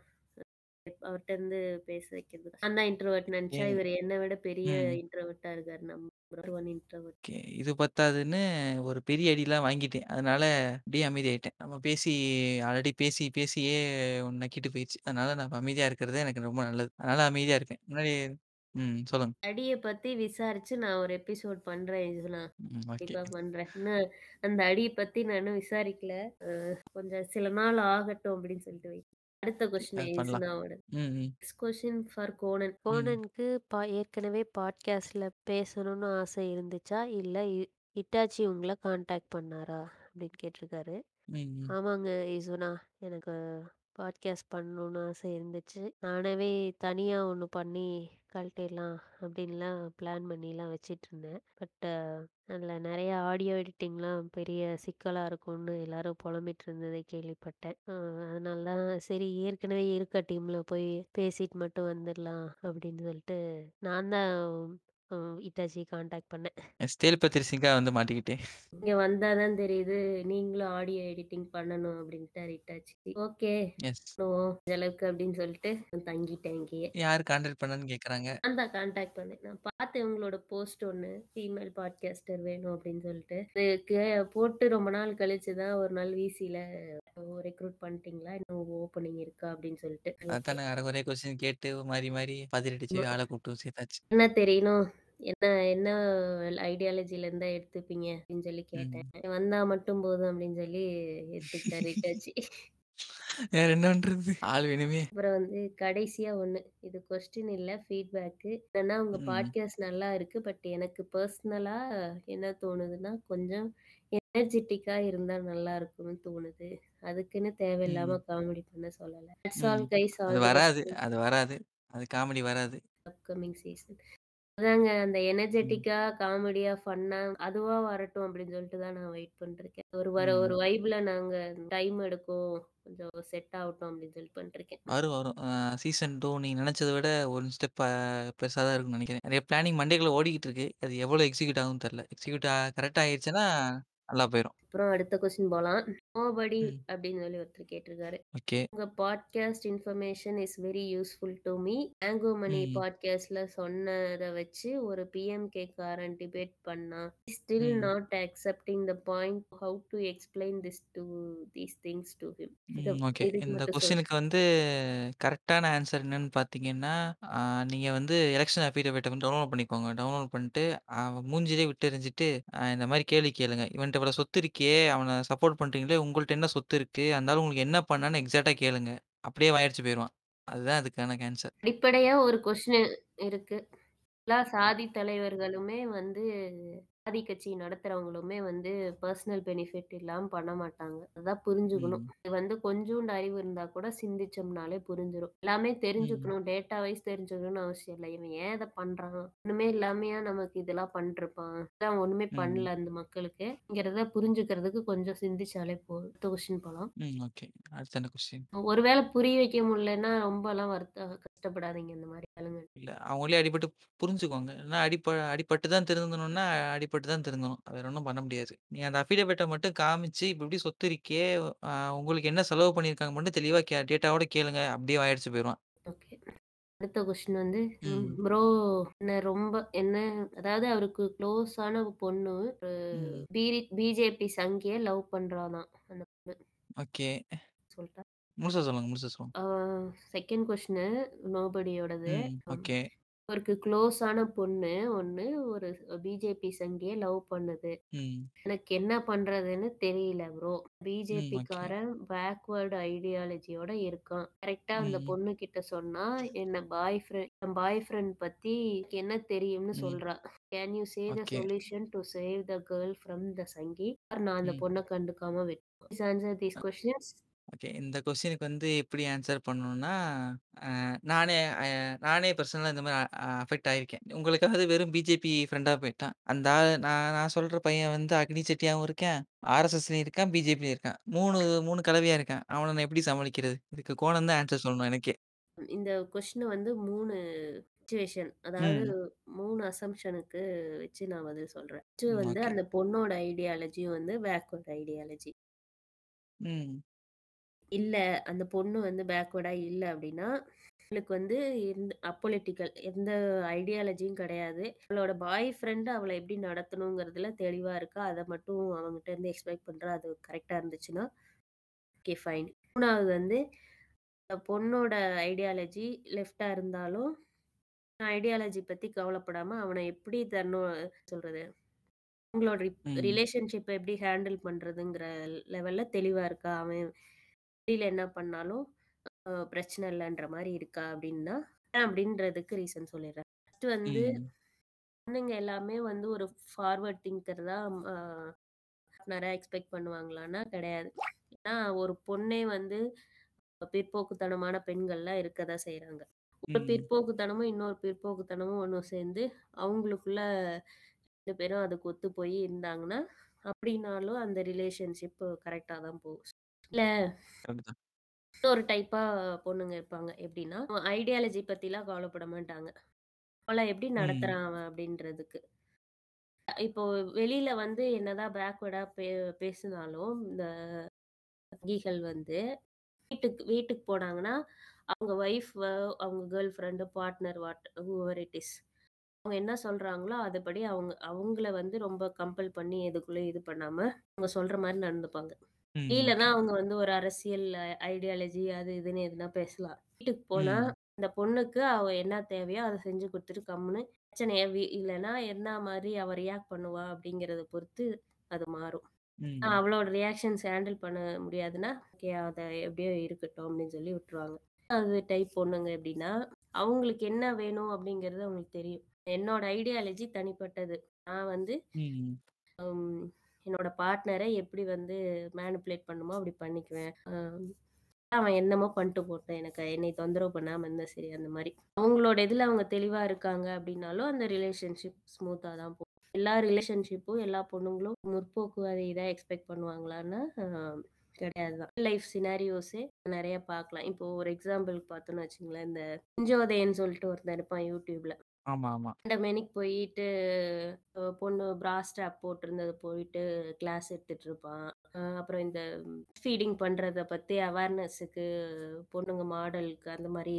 அவர்ட்ட இருந்து பேச வைக்கிறது. தான் இன்ட்ரோவர்ட் நெனச்சா, இவரு என்ன விட பெரிய. இன்ட்ரோவர்ட்டா இருக்காரு. Number one introvert. ஓகே. இது பத்தாதுன்னு ஒரு பெரிய அடிலாம் வாங்கிட்டேன். அதனால அப்படியே அமைதியாயிட்டேன். நம்ம பேசி ஆல்ரெடி பேசி பேசியே நக்கிட்டு போயிருச்சு. அதனால நான் அமைதியா இருக்கிறது எனக்கு ரொம்ப நல்லது. அதனால அமைதியா இருக்கேன். முன்னாடி ம். சொல்லுங்க. அடிய பத்தி விசாரிச்சு நான் ஒரு எபிசோட் பண்றேன். ம். ஓகே. கண்டிப்பா பண்றேன். இன்னும் அந்த அடிய பத்தி நான் இன்னும் விசாரிக்கல. அ கொஞ்சம் சில நாள் ஆகட்டும் அப்படின்னு சொல்லிட்டு வை அடுத்த கொஸ்டின் அது பண்ணலாம். இஸ்னாவோட. ம். ம். Next question for Konan. ம். கோனனுக்கு பா ஏற்கனவே பாட்காஸ்ட்ல பேசணும்னு ஆசை இருந்துச்சா? இல்ல இ இட்டாச்சி உங்கள கான்டாக்ட் பண்ணாரா? அப்படின்னு கேட்டிருக்காரு. ம். ம். ஆமாங்க இசுனா. எனக்கு பாட்காஸ்ட் பண்ணணும்னு ஆசை இருந்துச்சு. நானாவே தனியா ஒண்ணு பண்ணி கழட்டிடலாம் அப்படின்லாம் பிளான் பண்ணிலாம் வச்சுட்டுருந்தேன். பட் அதில் நிறைய ஆடியோ எடிட்டிங்லாம் பெரிய சிக்கலாக இருக்கும்னு எல்லாரும் புலம்பிட்டு இருந்ததை கேள்விப்பட்டேன். அதனால தான் சரி ஏற்கனவே இருக்க டீமில் போய் பேசிட்டு மட்டும் வந்துடலாம் அப்படின்னு சொல்லிட்டு, நான் தான் அ இட்டாச்சிய கான்டாக்ட் பண்ணேன். ஸ்டேல் பத்திரிசிங்கா வந்து மாட்டிக்கிட்டேன். இங்க வந்தா தான் தெரியுது, நீங்களும் ஆடியோ எடிட்டிங் பண்ணணும் அப்படின்ட்டாரு இட்டாச்சி. ஓகே. எஸ். பண்ணுவோம் இந்த அளவுக்கு அப்படின்னு சொல்லிட்டு தங்கிட்டேன் இங்கேயே. யார் கான்டாக்ட் பண்ணான்னு கேட்கறாங்க. நான் தான் கான்டாக்ட் பண்ணேன். நான் பார்த்தேன் உங்களோட போஸ்ட் ஒண்ணு. ஃபீமேல் பாட்காஸ்டர் வேணும் அப்படின்னு சொல்லிட்டு. போட்டு ரொம்ப நாள் கழிச்சு தான் ஒரு நாள் விசில ரெக்ரூட் பண்ணிட்டீங்களா? இன்னும் ஓப்பனிங் இருக்கா? அப்படின்னு சொல்லிட்டு. அதானே அரைகுறையா கொஸ்டின் கேட்டு மாறி மாறி பதறிடுச்சு. ஆள கூப்பிட்டு சேர்த்தாச்சு. என்ன தெரியணும்? என்ன என்ன ஐடியாலஜில இருந்தா எடுத்துப்பீங்க? அப்படின்னு சொல்லி. கேட்டேன். வந்தா மட்டும் போதும் அப்படின்னு சொல்லி எடுத்துக்கிட்டாரு இட்டாச்சி. வேற என்ன பண்றது? ஆள் வேணுமே. அப்புறம் வந்து கடைசியா ஒண்ணு. இது கொஸ்டின் இல்ல ஃபீட்பேக்கு. என்னன்னா உங்க. பாட்காஸ்ட் நல்லா இருக்கு. பட் எனக்கு பெர்சனலா என்ன தோணுதுன்னா, கொஞ்சம் எனர்ஜெட்டிக்கா இருந்தா நல்லா இருக்கும்னு தோணுது. அதுக்குன்னு தேவையில்லாம. காமெடி பண்ண சொல்லல. தட்ஸ். ஆல் கைஸ் அது வராது. அது வராது. அது காமெடி வராது. Upcoming season. அதாங்க அந்த. எனர்ஜெட்டிக்கா, காமெடியா, ஃபன்னா அதுவா வரட்டும் அப்படின்னு சொல்லிட்டு தான் நான் வெயிட் பண்ணிட்டுருக்கேன். ஒரு வர ஒரு ம். வைப்ல நாங்க டைம் எடுக்கும். கொஞ்சம் செட் ஆகட்டும் அப்படின்னு சொல்லி பண்ணிட்டுருக்கேன். வரும், வரும். அ சீசன் 2 நீங்க நெனச்சத விட ஒரு ஸ்டெப் அ பெருசா தான் இருக்கும்னு நெனைக்கிறேன். நெறைய பிளானிங் மண்டைக்குள்ள ஓடிக்கிட்டு இருக்கு. அது எவ்வளோ எக்ஸிக்யூட் ஆகும்னு தெரியல. எக்ஸிக்யூட் ஆ கரெக்ட்டா ஆயிருச்சுன்னா, நல்லா போயிரும். அப்புறம் அடுத்த கொஸ்டின் போலாம். நோபடி. அப்படின்னு சொல்லி ஒருத்தர் கேட்டிருக்காரு. ஓகே. உங்க podcast information is very useful to me. Mango Mani. பாட்காஸ்ட்ல சொன்னத வச்சு ஒரு பிஎம்கே காரன் டிபேட் பண்ணா. Still. Not accepting the point how to explain this to these things to him. Okay. இந்த கொஸ்டினுக்கு வந்து கரெக்ட்டான ஆன்சர் என்னன்னு பார்த்தீங்கன்னா, அ நீங்க வந்து எலக்ஷன் அஃபிடவிட்ட டவுன்லோட் பண்ணிக்கோங்க. டவுன்லோட் பண்ணிட்டு, மூஞ்சிலே விட்டு எறிஞ்சுட்டு, அ இந்த மாரி கேள்வி கேளுங்க. இவன்ட்ட இவ்வளோ சொத்து இருக்கே! அவன சப்போர்ட் பண்றீங்களே! உங்கள்ட்ட என்ன சொத்து இருக்கு? அதனால உங்களுக்கு என்ன பண்ணான்னு எக்ஸாக்ட்டா கேளுங்க. அப்படியே வாயடிச்சு போயிருவான். அதுதான் அதுக்கான ஆன்சர். அடிப்படையா ஒரு கொஸ்டின் இருக்கு. எல்லா சாதி தலைவர்களுமே வந்து சாதி கட்சி நடத்துறவங்களுமே வந்து பெர்சனல் பெனிஃபிட் இல்லாம பண்ண மாட்டாங்க. அதான் புரிஞ்சுக்கணும். இது வந்து கொஞ்சூண்டு அறிவு இருந்தா கூட சிந்திச்சோம்னாலே புரிஞ்சிரும். எல்லாமே. தெரிஞ்சுக்கணும். டேட்டா வைஸ் தெரிஞ்சுக்கணும்னு அவசியம் இல்ல. இவன் ஏன் இத பண்றான்? ஒண்ணுமே இல்லாமயா நமக்கு இதெல்லாம் பண்ணிருப்பான். அதான் ஒண்ணுமே. பண்ணல அந்த மக்களுக்குங்கிறத புரிஞ்சுக்கிறதுக்கு கொஞ்சம் சிந்திச்சாலே போதும். அடுத்த கொஸ்டின் போலாம். ஓகே. அடுத்து என்ன கொஸ்டின்? ஒருவேள புரிய வைக்க முடியலன்னா ரொம்பலாம் வருத்த கஷ்டப்படாதீங்க இந்த மாரி இல்ல. அவங்களே அடிபட்டு புரிஞ்சுக்குவாங்க. இல்லன்னா அடிப அடிபட்டு தான் திருந்தணும்னா, அடிபட்டு தான் திருந்தணும். வேற ஒண்ணும் பண்ண முடியாது. நீங்க அந்த அஃபிடவிட்ட மட்டும் காமிச்சு, இப்படி இப்படி சொத்து இருக்கே! உங்களுக்கு என்ன செலவு பண்ணியிருக்காங்க மட்டும் தெளிவா கே டேட்டாவோட கேளுங்க. அப்படியே வாயடிச்சு போயிருவான். ஓகே. அடுத்த கொஸ்டின் வந்து ம். ப்ரோ என்ன ரொம்ப என்ன அதாவது அவருக்கு க்ளோஸான பொண்ணு ஒரு ம். பீரி பிஜேபி சங்கிய லவ் பண்றானாம் அந்த பொண்ணு. ஓகே. சொல்ட்டா? முழுசா சொல்லுங்க, முழுசா சொல்லுங்க. ஆ செகண்ட் கொஸ்டினு நோபடியோடது. ம். ஓகே. அவருக்கு க்ளோஸான பொண்ணு ஒண்ணு ஒரு பிஜேபி சங்கிய லவ் பண்ணுது. ம். எனக்கு என்ன பண்றதுன்னு தெரியல ப்ரோ. ம். ஓகே. பிஜேபிக்காரன் பேக்வர்ட் ஐடியாலஜியோட இருக்கான். கரெக்ட்டா அந்த ம். பொண்ணு கிட்ட சொன்னா, என்ன பாய் ஃப்ரெண்ட் என் பாய் ஃப்ரெண்ட் பத்தி என்ன தெரியும்னு ம். சொல்றா. Can you say the okay. Solution to save the girl from the Sanghi? நான் அந்த ம். பொண்ண கண்டுக்காம விட் answer these அ. questions. ஓகே. இந்த கொஸ்டினுக்கு வந்து எப்படி ஆன்சர் பண்ணணும்னா, அ நானே அ நானே பெர்சனலா இந்த மாரி அ அஃபெக்ட் ஆயிருக்கேன். உங்களுக்காவது வெறும் பிஜேபி ஃப்ரெண்டா போயிட்டான். அந்த ஆள் நான் நான் சொல்ற பையன் வந்து அக்னி செட்டியாவும் இருக்கான், ஆர்எஸ்எஸ்லயும் இருக்கான், பிஜேபிலயும் இருக்கான். 3 3 கலவையா இருக்கான். அவன நான் எப்படி சமாளிக்கிறது? இதுக்கு கோணம் தான் ஆன்சர் சொல்லணும் எனக்கே. இந்த கொஸ்டின வந்து 3 சிச்சுவேஷன் அதாவது ம். 3 அசம்ப்ஷனுக்கு வச்சு நான் பதில் சொல்றேன். ம். வந்து ஓகே. அந்த பொண்ணோட ஐடியாலஜி வந்து பேக்வர்ட் ஐடியாலஜி. ம். இல்ல அந்த பொண்ணு வந்து பேக்வர்டா இல்ல அப்படின்னா, அவளுக்கு வந்து இந்த அப்பொலிட்டிக்கல் எந்த ஐடியாலஜியும் கிடையாது. அவளோட பாய் ஃப்ரெண்ட் அவள எப்படி நடத்தணுங்கிறதுல தெளிவா இருக்கா. அத மட்டும் அவன்கிட்ட இருந்து எக்ஸ்பெக்ட் பண்றா. அது கரெக்ட்டா இருந்துச்சுன்னா, ஓகே ஃபைன். 3வது வந்து அந்த பொண்ணோட ஐடியாலஜி லெஃப்ட்டா இருந்தாலும், ஐடியாலஜி பத்தி கவலைப்படாம அவன எப்படி தன்னோ சொல்றது? அவங்களோட ரிப் ம். ரிலேஷன்ஷிப்ப எப்படி ஹேண்டில் பண்றதுங்கிற லெவல்ல தெளிவா இருக்கா. அவன் வெளியில என்ன பண்ணாலும் பிரச்சனை இல்லன்ற மாரி இருக்கா அப்படின்னா, அப்படின்றதுக்கு ரீசன் சொல்லிடுறேன். ஃபர்ஸ்ட்டு வந்து. பொண்ணுங்க எல்லாமே வந்து ஒரு ஃபார்வர்ட் திங்கர் தான் பார்ட்னரா எக்ஸ்பெக்ட் பண்ணுவாங்களான்னா கிடையாது. ஏன்னா ஒரு பொண்ணே வந்து பிற்போக்குத்தனமான பெண்கள்லாம் இருக்க தான் செய்றாங்க. ஒரு. பிற்போக்குத்தனமும், இன்னொரு பிற்போக்குத்தனமும் ஒண்ணு சேர்ந்து அவங்களுக்குள்ள 2 பேரும் அதுக்கு ஒத்து போய் இருந்தாங்கன்னா, அப்படின்னாலும் அந்த ரிலேஷன்ஷிப் கரெக்ட்டா தான் போகும். இல்ல தான். இன்னொரு டைப்பா பொண்ணுங்க இருப்பாங்க. எப்படின்னா, ஐடியாலஜி பத்திலாம் கவலைப்பட மாட்டாங்க. அவள எப்படி ம். நடத்துறான் அவன் அப்படின்றதுக்கு. இப்போ வெளியில வந்து என்னதான் பேக்வர்டா பே பேசினாலும், இந்த சங்கிகள் வந்து வீட்டுக்கு வீட்டுக்கு போனாங்கன்னா, அவங்க ஒய்ஃப், அவங்க girl friend, partner what whoever it is. அவங்க என்ன சொல்றாங்களோ, அதுபடி அவங்க அவங்கள வந்து ரொம்ப கம்பல் பண்ணி எதுக்குள்ளயும் இது பண்ணாம, அவங்க சொல்ற மாரி நடந்துப்பாங்க. ம். ஓகே. அவங்க வந்து ஒரு அரசியல் ஐடியாலஜி அது இதுன்னு எதுனா பேசலாம். வீட்டுக்கு போனா, ம். அந்த பொண்ணுக்கு அவ என்ன தேவையோ அத செஞ்சு குடுத்துட்டு கம்முனு பிரச்சனைய வி இல்லன்னா என்ன மாரி அவ ரியாக்ட் பண்ணுவா அப்படிங்கிறத பொறுத்து அது மாறும். ம். அவளோட ரியாக்ஷன்ஸ் ஹேண்டில் பண்ண முடியாதுன்னா, ஓகே அத எப்படியோ இருக்கட்டும் அப்படின்னு சொல்லி விட்டுருவாங்க. அது டைப் பொண்ணுங்க எப்படின்னா, அவங்களுக்கு என்ன வேணும் அப்படிங்கிறது அவங்களுக்கு தெரியும். என்னோட ஐடியாலஜி தனிப்பட்டது. நான் வந்து ம். ம் என்னோட பார்ட்னரை எப்படி வந்து மேனிப்புலேட் பண்ணுமோ அப்படி பண்ணிக்குவேன். அவன் என்னமோ பண்ணிட்டு போட்டேன் எனக்கு என்னை தொந்தரவு பண்ணாமல் இருந்தால் சரி அந்த மாதிரி அவங்களோட இதில் அவங்க தெளிவாக இருக்காங்க அப்படின்னாலும், அந்த ரிலேஷன்ஷிப் ஸ்மூத்தாக தான் போகும். எல்லா ரிலேஷன்ஷிப்பும் எல்லா பொண்ணுங்களும் முற்போக்குவரத்தை இதாக எக்ஸ்பெக்ட் பண்ணுவாங்களான்னா, கிடையாது தான். லைஃப் சினாரியோஸே நிறைய பார்க்கலாம். இப்போ ஒரு எக்ஸாம்பிள் பார்த்தோன்னு வச்சுங்களேன் இந்த குஞ்சோதயன்னு சொல்லிட்டு ஒருத்தன் இருப்பான் யூடியூப்ல ஆமா, ஆமா. மேனிக்கு போயிட்டு அ பொண்ணு பிரா ஸ்ட்ராப் போட்டிருந்தது போயிட்டு கிளாஸ் எடுத்துட்டு இருப்பான். அப்புறம் இந்த ஃபீடிங் பண்றத பத்தி அவேர்னஸுக்கு பொண்ணுங்க மாடலுக்கு அந்த மாரி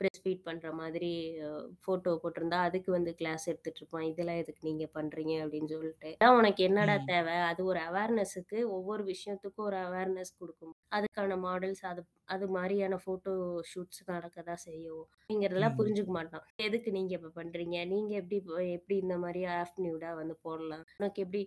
பிரஸ்ட் ஃபீட் பண்ற மாதிரி ஃபோட்டோ போட்டிருந்தா, அதுக்கு வந்து கிளாஸ் எடுத்துட்டு இருப்பான். இதெல்லாம் எதுக்கு நீங்க பண்றீங்க அப்படின்னு சொல்லிட்டு. அதான் உனக்கு என்னடா. தேவை? அது ஒரு அவேர்னஸுக்கு ஒவ்வொரு விஷயத்துக்கும் ஒரு அவேர்னஸ் குடுக்கும். அதுக்கான மாடல்ஸ் அது அது மாரியான ஃபோட்டோ ஷூட்ஸ் நடக்க தான் செய்யும். அப்படிங்கிறதெல்லாம். புரிஞ்சுக்க மாட்டான். எதுக்கு நீங்க இப்ப பண்றீங்க? நீங்க எப்படி எப்படி இந்த மாரி ஆஃப் நியூடா வந்து போடலாம்? உனக்கு எப்படி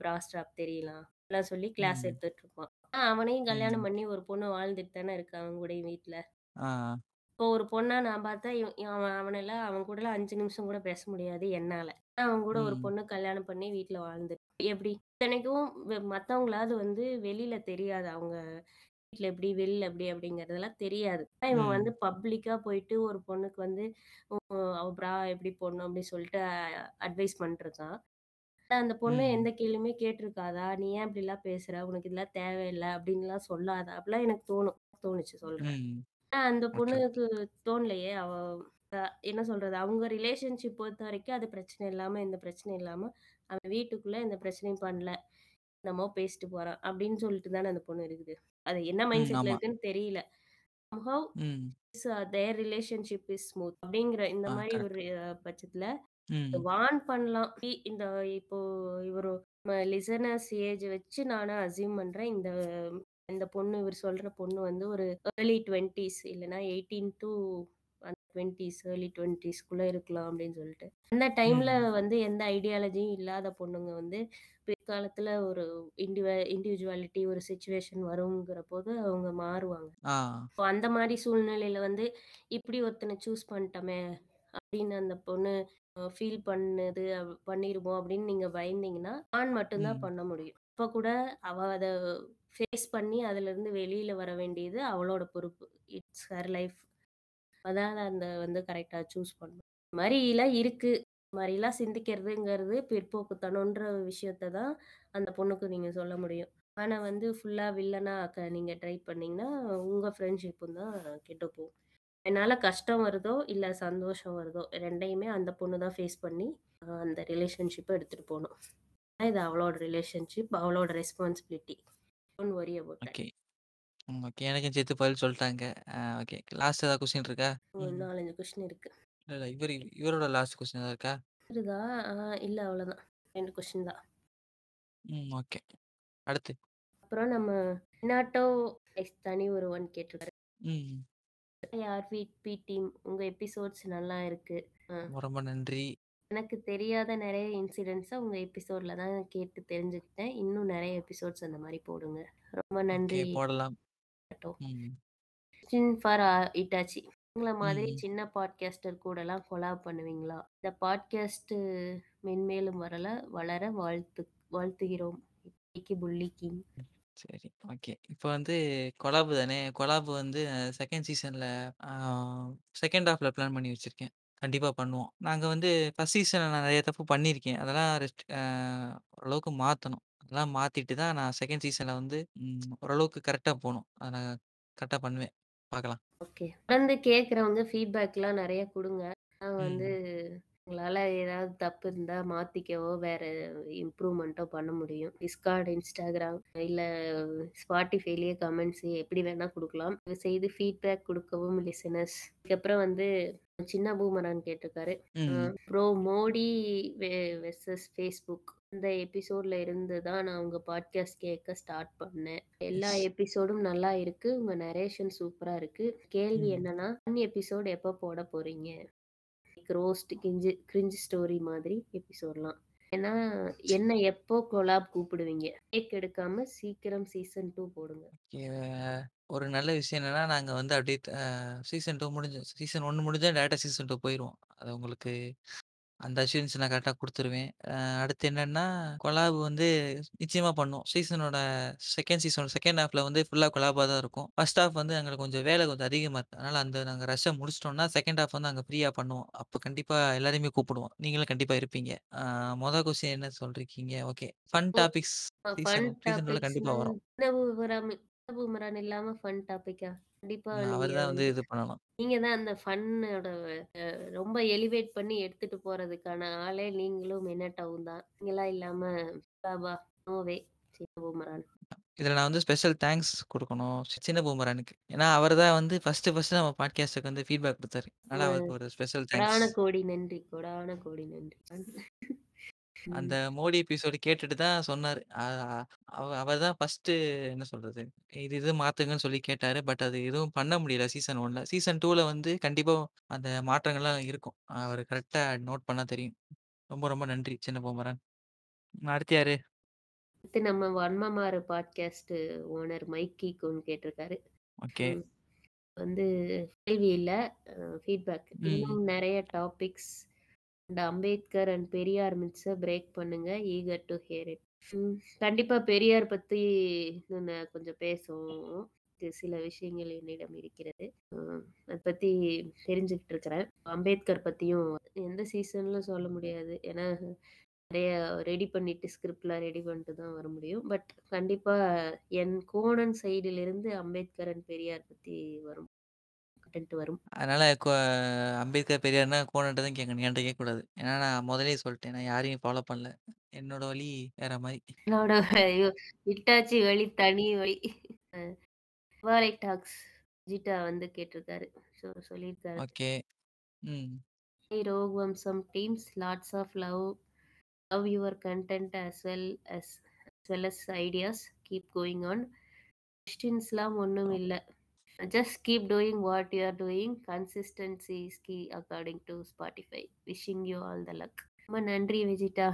பிரா ஸ்ட்ராப் தெரியலாம்? எல்லாம் சொல்லி கிளாஸ் ம். எடுத்துட்டு இருப்பான். ஆ அவனையும் கல்யாணம் ம். பண்ணி ஒரு பொண்ணு வாழ்ந்துட்டு தானே இருக்கா அவன் கூடயும் வீட்ல. ஆ. இப்போ ஒரு பொண்ணா நான் பார்த்தா, அவன் அவனெல்லாம் அவன் கூடலாம் 5 நிமிஷம் கூட பேச முடியாது என்னால. அவன் கூட ஒரு ம். பொண்ணு கல்யாணம் பண்ணி வீட்ல வாழ்ந்துட்டு எப்படி? இத்தனைக்கும் வெ மத்தவங்களாவது வந்து வெளியில தெரியாது. அவங்க வீட்ல எப்படி, வெளில எப்படி அப்படிங்கிறதெல்லாம் தெரியாது. ஆனா இவன் வந்து. பப்ளிக்கா போயிட்டு ஒரு பொண்ணுக்கு வந்து அவ பிரா எப்படி போடணும் அப்படி சொல்லிட்டு அ அட்வைஸ் பண்ணிட்டுருக்கான். அந்த பொண்ணு ம். எந்த கேள்வியுமே கேட்டுருக்காதா? "நீ ஏன் இப்படிலாம் பேசுற? உனக்கு இதெல்லாம் தேவையில்ல" அப்படின்லாம் சொல்லாதா? அப்படிலாம் எனக்கு தோணும். தோணுச்சு சொல்றேன். ம். ஆனா அந்த. பொண்ணுக்கு தோணலையே. அவ அ என்ன சொல்றது? அவங்க ரிலேஷன்ஷிப் பொறுத்தவரைக்கும் அது பிரச்சனை இல்லாம, எந்த பிரச்சனையும் இல்லாம, அவன் வீட்டுக்குள்ள எந்த பிரச்சனையும் பண்ணல. என்னமோ பேசிட்டு போறான். அப்படின்னு சொல்லிட்டு தானே அந்த பொண்ணு இருக்குது. அது என்ன மைண்ட் ம். செட்ல ஆமா. இருக்குன்னு தெரியல. சம்ஹவ் ம். Is there relationship is smooth அப்படிங்கிற இந்த ஆ கரெக்ட். ஒரு பட்சத்துல ம். வார்ன் பண்ணலாம். இ இந்த இப்போ இவரு ம லிசனர்ஸ் ஏஜ் வச்சு நானு அஸ்யூம் பண்றேன். இந்த இந்த பொண்ணு இவரு சொல்ற பொண்ணு வந்து ஒரு ஏர்லி 20ஸ் இல்லன்னா 18 டூ அந்த 20ஸ் ஏர்லி 20ஸ்குள்ள இருக்கலாம் அப்படின்னு சொல்லிட்டு. அந்த டைம்ல. வந்து எந்த ஐடியாலஜியும் இல்லாத பொண்ணுங்க வந்து பிற்காலத்துல ஒரு இண்டிவ இண்டிவிஜுவாலிட்டி ஒரு சிச்சுவேஷன் வருங்கிற போது அவங்க மாறுவாங்க. ஆ. இப்போ அந்த மாரி சூழ்நிலையில வந்து இப்படி ஒருத்தன சூஸ் பண்ணிட்டோமே அப்படின்னு அந்த பொண்ணு ஃபீல் பண்ணுது பண்ணிருமோ அப்படின்னு நீங்க பயந்தீங்கன்னா, ஆண் மட்டும் தான் ம். பண்ண முடியும். இப்ப கூட அவ அத ஃபேஸ் பண்ணி அதுலேருந்து வெளியில வர வேண்டியது அவளோட பொறுப்பு. It's her life. அதான் அந்த வந்து கரெக்ட்டா சூஸ் பண்ணணும். இந்த மாரிலாம் இருக்கு. இந்த மாரிலாம் சிந்திக்கிறதுங்கிறது பிற்போக்குத்தனம்ன்ற விஷயத்த தான் அந்த பொண்ணுக்கு நீங்க சொல்ல முடியும். ஆனா வந்து ஃபுல்லா வில்லனா ஆக்க நீங்க ட்ரை பண்ணீங்கன்னா, உங்க ஃப்ரெண்ட்ஷிப்பும் தான் கெட்டு போகும். என்னால கஷ்டம் வருதோ, இல்ல சந்தோஷம் வருதோ 2யுமே அந்த பொண்ணு தான் ஃபேஸ் பண்ணி அந்த ரிலேஷன்ஷிப்ப எடுத்துட்டு போணும். இது அவளோட ரிலேஷன்ஷிப். அவளோட responsibility. Don't worry. Okay. Okay. எனக்கும் சேர்த்து பதில் சொல்ட்டாங்க. அ ஓகே. லாஸ்ட் ஏதாவது கொஸ்டின் இருக்கா? ஒரு ம். 4, 5 கொஸ்டின் இருக்கு. இல்ல, இல்ல. இவரு இவரோட லாஸ்ட் கொஸ்டின் ஏதாவது இருக்கா? இருக்குதா? இல்ல அவ்வளோதான். 2 கொஸ்டின் தான். ம். ஓகே. அடுத்து. அப்புறம் நம்ம எக்ஸ் தனி ஒருவன் கேட்டிருக்காரு. ம். ஆர்விபி டீம் உங்க எபிசோட்ஸ் நல்லா இருக்கு. அ. ரொம்ப நன்றி. எனக்கு தெரியாத நெறைய இன்சிடென்ட்ஸ உங்க எபிசோட்ல தான் கேட்டு தெரிஞ்சுக்கிட்டேன். இன்னும் நெறைய எபிசோட்ஸ் அந்த மாரி போடுங்க. ரொம்ப ஓகே. நன்றி. போடலாம். ம். For uh Hitachi. உங்கள மாதிரி ம். சின்ன பாட்காஸ்டர் கூடலாம் கொலாப் பண்ணுவீங்களா? இந்த பாட்காஸ்ட் மென்மேலும் வரல வளர வாழ்த்து வாழ்த்துகிறோம். இப்படிக்கு புள்ளி கிங். சரி. ஓகே. இப்ப வந்து கொலாப் தானே. கொலாப் வந்து செகண்ட் சீசன்ல ஆ செகண்ட் ஹாஃப்ல பிளான் பண்ணி வச்சிருக்கேன். கண்டிப்பா பண்ணுவோம். நாங்க வந்து ஃபர்ஸ்ட் சீசன்ல நான் நெறைய தப்பு பண்ணியிருக்கேன். அதெல்லாம் ரெஸ்ட் ஓரளவுக்கு மாத்தணும். அதெல்லாம் மாத்திட்டு தான் நான் செகண்ட் சீசன்ல வந்து ம் ஓரளவுக்கு கரெக்ட்டா போணும். அத நான் கரெக்ட்டா பண்ணுவேன். பார்க்கலாம். ஓகே. தொடர்ந்து கேட்கிறவங்க ஃபீட்பேக்லாம் நெறைய குடுங்க. நான் வந்து ம். உங்களால ஏதாவது தப்பு இருந்தா மாத்திக்கவோ, வேற இம்ப்ரூவ்மெண்ட்டோ பண்ண முடியும். Discord, Instagram இல்ல Spotifyலயே கமெண்ட்ஸ் எப்படி வேணா குடுக்கலாம். தயவு செய்து ஃபீட்பேக் குடுக்கவும் லிசனர்ஸ். அதுக்கப்புறம் வந்து சின்ன பூமரான் கேட்டிருக்காரு. ப்ரோ மோடி வெர்சஸ் Facebook இந்த எபிசோட்ல இருந்து தான் நான் உங்க பாட்காஸ்ட் கேட்க ஸ்டார்ட் பண்ணேன். எல்லா. எபிசோடும் நல்லா இருக்கு. உங்க நரேஷன் சூப்பரா இருக்கு. கேள்வி. என்னன்னா, எபிசோட் எப்ப போட போறீங்க? ரோஸ்ட் கிஞ்சு கிரிஞ்ச் ஸ்டோரி மாதிரி எபிசோட்லாம். ஏன்னா, என்ன எப்போ கொலாப் கூப்பிடுவீங்க? பிரேக் எடுக்காம சீக்கிரம் சீசன் 2 போடுங்க. ஒரு நல்ல விஷயம் என்னன்னா, நாங்க வந்து அப்படியே சீசன் 2 முடிஞ்சு சீசன் 1 முடிஞ்சா டைரக்ட்டா சீசன் 2 போயிருவோம். அது உங்களுக்கு அந்த அஷ்யூரன்ஸ் நான் கரெக்ட்டா குடுத்துருவேன். அ அடுத்து என்னன்னா, கொலாப் வந்து நிச்சயமா பண்ணுவோம். சீசனோட செகண்ட் சீசனோட செகண்ட் ஹாஃப்ல வந்து ஃபுல்லா கொலாபா தான் இருக்கும். ஃபர்ஸ்ட் ஹாஃப் வந்து எங்களுக்கு கொஞ்சம் வேலை கொஞ்சம் அதிகமா இருக்கு. அதனால அந்த நாங்க ரஷ்ஷா முடிச்சுட்டோம்னா, செகண்ட் ஹாஃப் வந்து நாங்க ஃப்ரீயா பண்ணுவோம். அப்ப கண்டிப்பா எல்லாரையுமே கூப்பிடுவோம். நீங்களும் கண்டிப்பா இருப்பீங்க. அ மொத கொஸ்டின் என்ன சொல்லிருக்கீங்க? ஓகே. ஃபன் ஓ டாபிக்ஸ் அ சீசன் ஃபன் சீசன் 2ல கண்டிப்பா டாபிக்ஸ்னா வரும். இல்லாம ஃபன் டாபிக்கா? கண்டிப்பா நீங்க வந்து வந்து இது பண்ணணும். நீங்க தான் அந்த ஃபன்னோட அ ரொம்ப எலிவேட் பண்ணி எடுத்துட்டு போறதுக்கான ஆளே நீங்களும் மினாட்டாவும் தான். நீங்கலாம் இல்லாம. சின்ன பூமரான். இதுல நான் வந்து ஸ்பெஷல் தேங்க்ஸ் குடுக்கணும். சின்ன பூமரானுக்கு. ஏன்னா, அவர் தான் வந்து ஃபர்ஸ்ட்டு ஃபர்ஸ்ட்டு நம்ம பாட்காஸ்ட்க்கு வந்து ஃபீட்பேக் குடுத்தாரு. அதனால ம அவருக்கு ஒரு ஸ்பெஷல் கொடான தேங்க்ஸ். கோடி நன்றி. கொடான கோடி நன்றி. அந்த ம். மோடி எபிசோட் கேட்டுட்டு தான் சொன்னாரு. அ அவ அவர் தான் ஃபர்ஸ்ட்டு என்ன சொல்றது? இது இது மாத்துங்கன்னு சொல்லி கேட்டாரு. பட் அது எதுவும் பண்ண முடியல சீசன் 1ல. சீசன் 2ல வந்து கண்டிப்பா அந்த மாற்றங்கள்லாம் இருக்கும். அவரு கரெக்ட்டா நோட் பண்ணா தெரியும். ரொம்ப ரொம்ப நன்றி சின்ன பூமரான். அடுத்து யாரு? அடுத்து நம்ம வன்மமாறு பாட்காஸ்ட் ஓனர் மைக்கி குன் கேட்டிருக்காரு. ஓகே. ம். வந்து கேள்வி இல்ல. அ ஃபீட்பேக். ம். இன்னும் நெறைய topics and Ambedkar and Periyar மிட்ஸை break பண்ணுங்க. Eager to hear it. ம். கண்டிப்பா பெரியார் பத்தி இன்னும் கொஞ்சம் பேசுவோம். சில விஷயங்கள் என்னிடம் இருக்கிறது. அதை பற்றி பத்தி இருக்கிறேன். அம்பேத்கர் பத்தியும் எந்த சீசன்ல சொல்ல முடியாது. ஏன்னா, நிறைய ரெடி பண்ணிட்டு ஸ்கிரிப்ட்லாம் ரெடி பண்ணிட்டு தான் வர முடியும். பட் கண்டிப்பா என் கோணன் சைடிலிருந்து அம்பேத்கர் அண்ட் பெரியார் பத்தி வரும். கன்டென்ட் வரும். அதனால கொ அம்பேத்கர், பெரியார்னா கோனன்ட்ட தான் கேட்கணும். என்ட்ட கேட்கக்கூடாது. ஏன்னா நான் முதல்லயே சொல்ட்டேன். நான் யாரையும் ஃபாலோ பண்ணல. என்னோட வழி வேற மாரி. என்னோட ஐயோ! இட்டாச்சி வழி தனி வழி. அ வாலை டாக்ஸ் ஜிட்டா வந்து கேட்டிருக்காரு. ஸோ சொல்லியிருக்காரு. ஓகே. ம். Hey Vamsam teams, lots of love. Love your content as well as as well as ideas. Keep going on. கொஸ்டின்ஸ்லாம் ஒண்ணும் இல்ல. Just keep doing what you are doing. Consistency is key according to Spotify. Wishing you all the luck. ரொம்ப நன்றி விஜிட்டா.